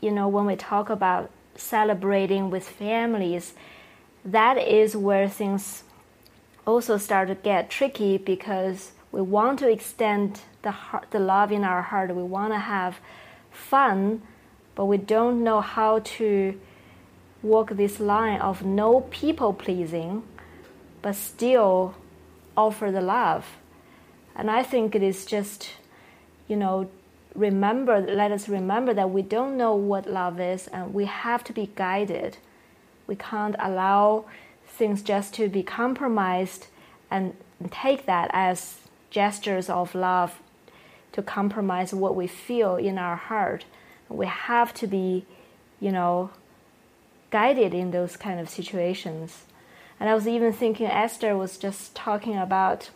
you know, when we talk about celebrating with families, that is where things also start to get tricky because we want to extend the heart, the love in our heart. We want to have fun, but we don't know how to walk this line of no people pleasing, but still offer the love. And I think it is just, you know, remember, let us remember that we don't know what love is and we have to be guided. We can't allow things just to be compromised and take that as gestures of love to compromise what we feel in our heart. We have to be, you know, guided in those kind of situations. And I was even thinking Esther was just talking about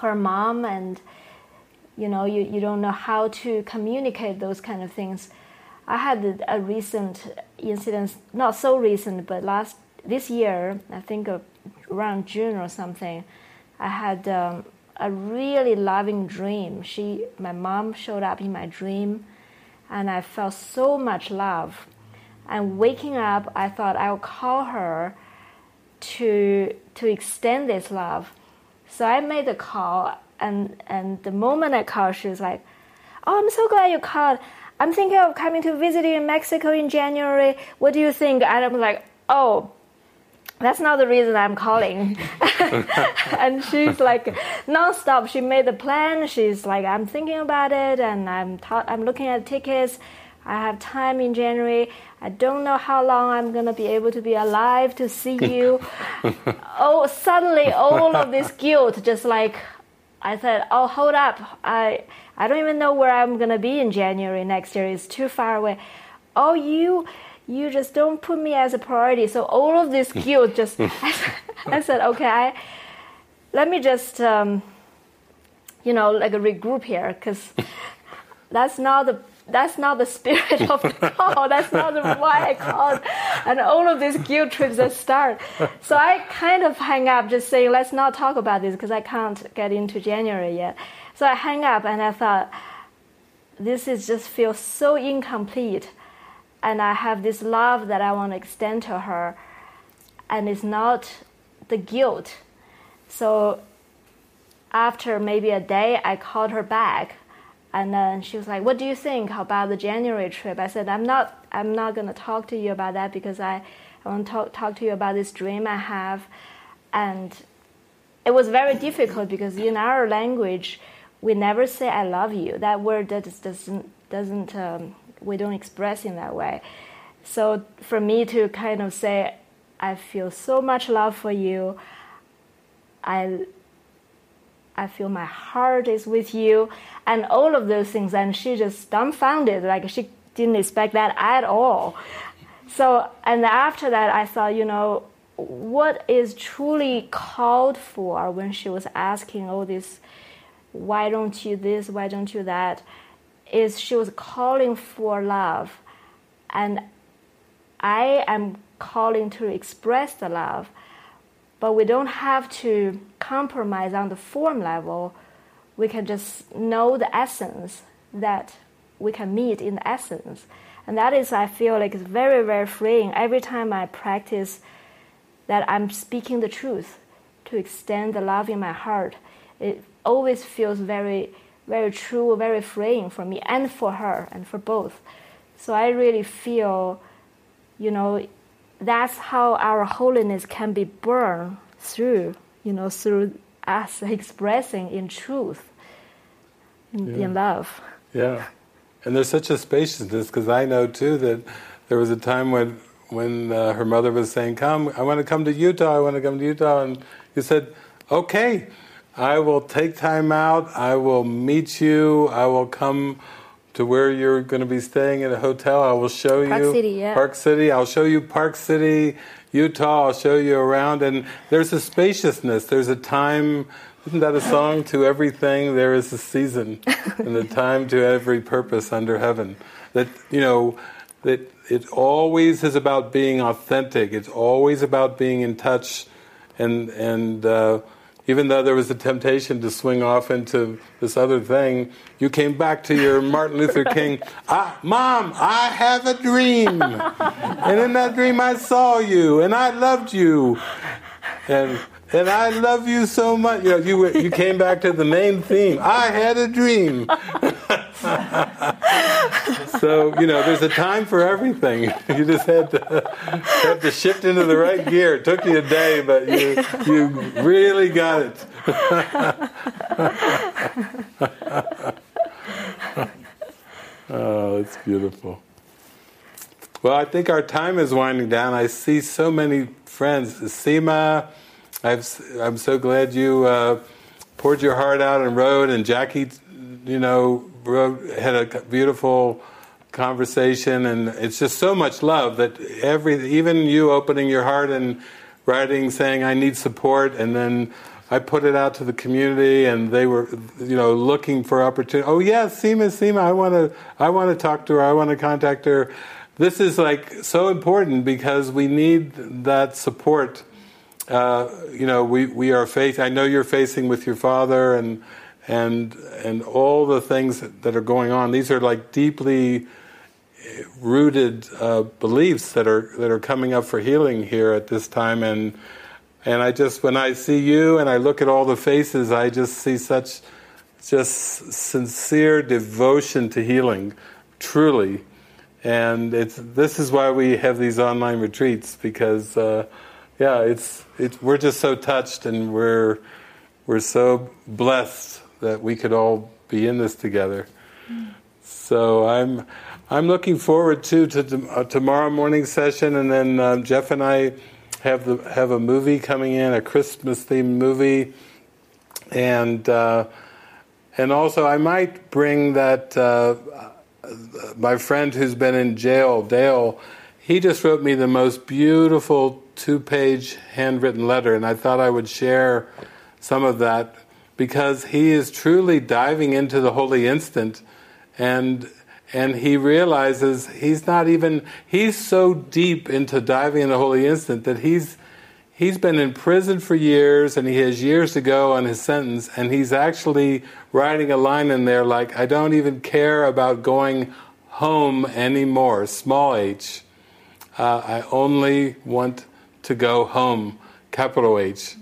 her mom and you know you, you don't know how to communicate those kind of things. I had a recent incident, not so recent, but last this year, I think around June or something, I had um, a really loving dream. She, my mom showed up in my dream, and I felt so much love. And waking up, I thought I'll call her to to extend this love. So I made the call, and and the moment I called, she was like, "Oh, I'm so glad you called. I'm thinking of coming to visit you in Mexico in January. What do you think?" And I'm like, "Oh." That's not the reason I'm calling. and she's like nonstop. She made the plan. She's like, I'm thinking about it, and I'm ta- I'm looking at tickets. I have time in January. I don't know how long I'm gonna be able to be alive to see you. oh, suddenly all of this guilt just like I said, oh, hold up. I I don't even know where I'm gonna be in January next year. It's too far away. Oh, you you just don't put me as a priority. So all of this guilt just I said, okay, I, let me just um, you know like regroup here because that's not the that's not the spirit of the call. That's not why I called. And all of these guilt trips that start. So I kind of hang up, just saying, let's not talk about this because I can't get into January yet. So I hang up and I thought, this is just feels so incomplete. And I have this love that I want to extend to her. And it's not the guilt. So after maybe a day, I called her back and then she was like, "What do you think about the January trip?" I said, "I'm not. I'm not to talk to you about that because I, I want to talk, talk to you about this dream I have." And it was very difficult because in our language, we never say "I love you." That word that doesn't doesn't um, we don't express in that way. So for me to kind of say, "I feel so much love for you," I I feel my heart is with you, and all of those things. And she just dumbfounded, like she didn't expect that at all. So, and after that, I thought, you know, what is truly called for when she was asking all this, why don't you this, why don't you that, is she was calling for love. And I am calling to express the love but we don't have to compromise on the form level. We can just know the essence that we can meet in the essence. And that is, I feel like it's very, very freeing. Every time I practice that I'm speaking the truth to extend the love in my heart, it always feels very, very true, very freeing for me and for her and for both. So I really feel, you know, that's how our holiness can be born through, you know, through us expressing in truth, in, yeah. in love. Yeah, and there's such a spaciousness because I know too that there was a time when when uh, her mother was saying, "Come, I want to come to Utah. I want to come to Utah," and you said, "Okay." I will take time out. I will meet you. I will come to where you're going to be staying at a hotel. I will show Park you City, yeah. Park City. I'll show you Park City, Utah. I'll show you around, and there's a spaciousness. There's a time. Isn't that a song? to everything there is a season, and a time to every purpose under heaven. That you know that it always is about being authentic. It's always about being in touch, and and. Uh, even though there was a temptation to swing off into this other thing, you came back to your Martin Luther King, ah, Mom, I have a dream. and in that dream, I saw you and I loved you. And and I love you so much. You know, you you came back to the main theme. I had a dream. so you know, there's a time for everything. You just had to had to shift into the right gear. It took you a day, but you you really got it. oh, it's beautiful. Well, I think our time is winding down. I see so many friends. Seema, i am so glad you uh, poured your heart out and wrote, and Jackie, you know, wrote, had a beautiful conversation, and it's just so much love that every, even you opening your heart and writing, saying, I need support, and then I put it out to the community, and they were, you know, looking for opportunity. Oh yes, Seema, Seema, I want to, I want to talk to her. I want to contact her. This is like so important because we need that support uh, you know, we, we are facing, I know you're facing with your father and, and, and all the things that are going on. These are like deeply rooted uh, beliefs that are, that are coming up for healing here at this time. And, and I just, when I see you and I look at all the faces, I just see such just sincere devotion to healing, truly. And it's this is why we have these online retreats because, uh, yeah, it's it's we're just so touched and we're we're so blessed that we could all be in this together. Mm. So I'm I'm looking forward to to uh, tomorrow morning session, and then um, Jeff and I have the have a movie coming in, a Christmas themed movie, and. Uh, and also, I might bring that uh, my friend who's been in jail, Dale. He just wrote me the most beautiful two-page handwritten letter, and I thought I would share some of that because he is truly diving into the holy instant, and and he realizes he's not even he's so deep into diving in the holy instant that he's he's been in prison for years and he has years to go on his sentence. And he's actually writing a line in there like i don't even care about going home anymore small h. Uh, I only want to go home capital h.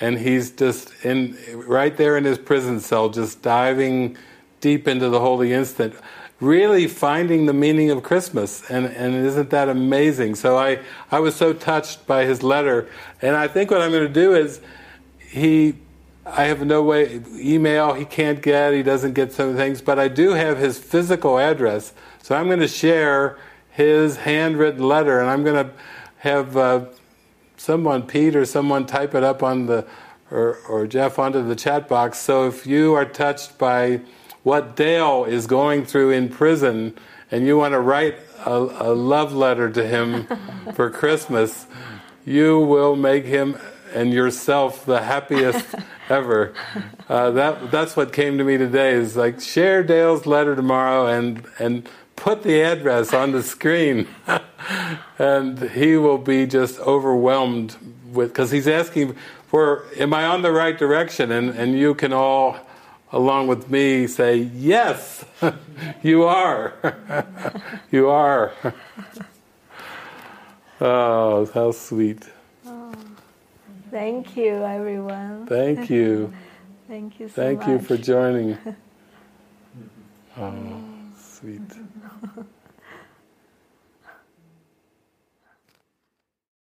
And he's just in right there in his prison cell just diving deep into the holy instant really finding the meaning of Christmas. And, and isn't that amazing? So I, I was so touched by his letter. And I think what I'm going to do is he, I have no way, email he can't get, he doesn't get some things, but I do have his physical address. So I'm going to share his handwritten letter and I'm going to have uh, someone, Pete or someone, type it up on the, or, or Jeff onto the chat box. So if you are touched by what Dale is going through in prison and you want to write a, a love letter to him for Christmas, you will make him and yourself the happiest ever. Uh, that that's what came to me today. Is like share Dale's letter tomorrow and and put the address on the screen, and he will be just overwhelmed with because he's asking for am I on the right direction, and and you can all along with me say, Yes, you are. you are. oh, how sweet. Oh, thank you, everyone. Thank you. thank you so much. Thank much. you for joining. Oh, sweet.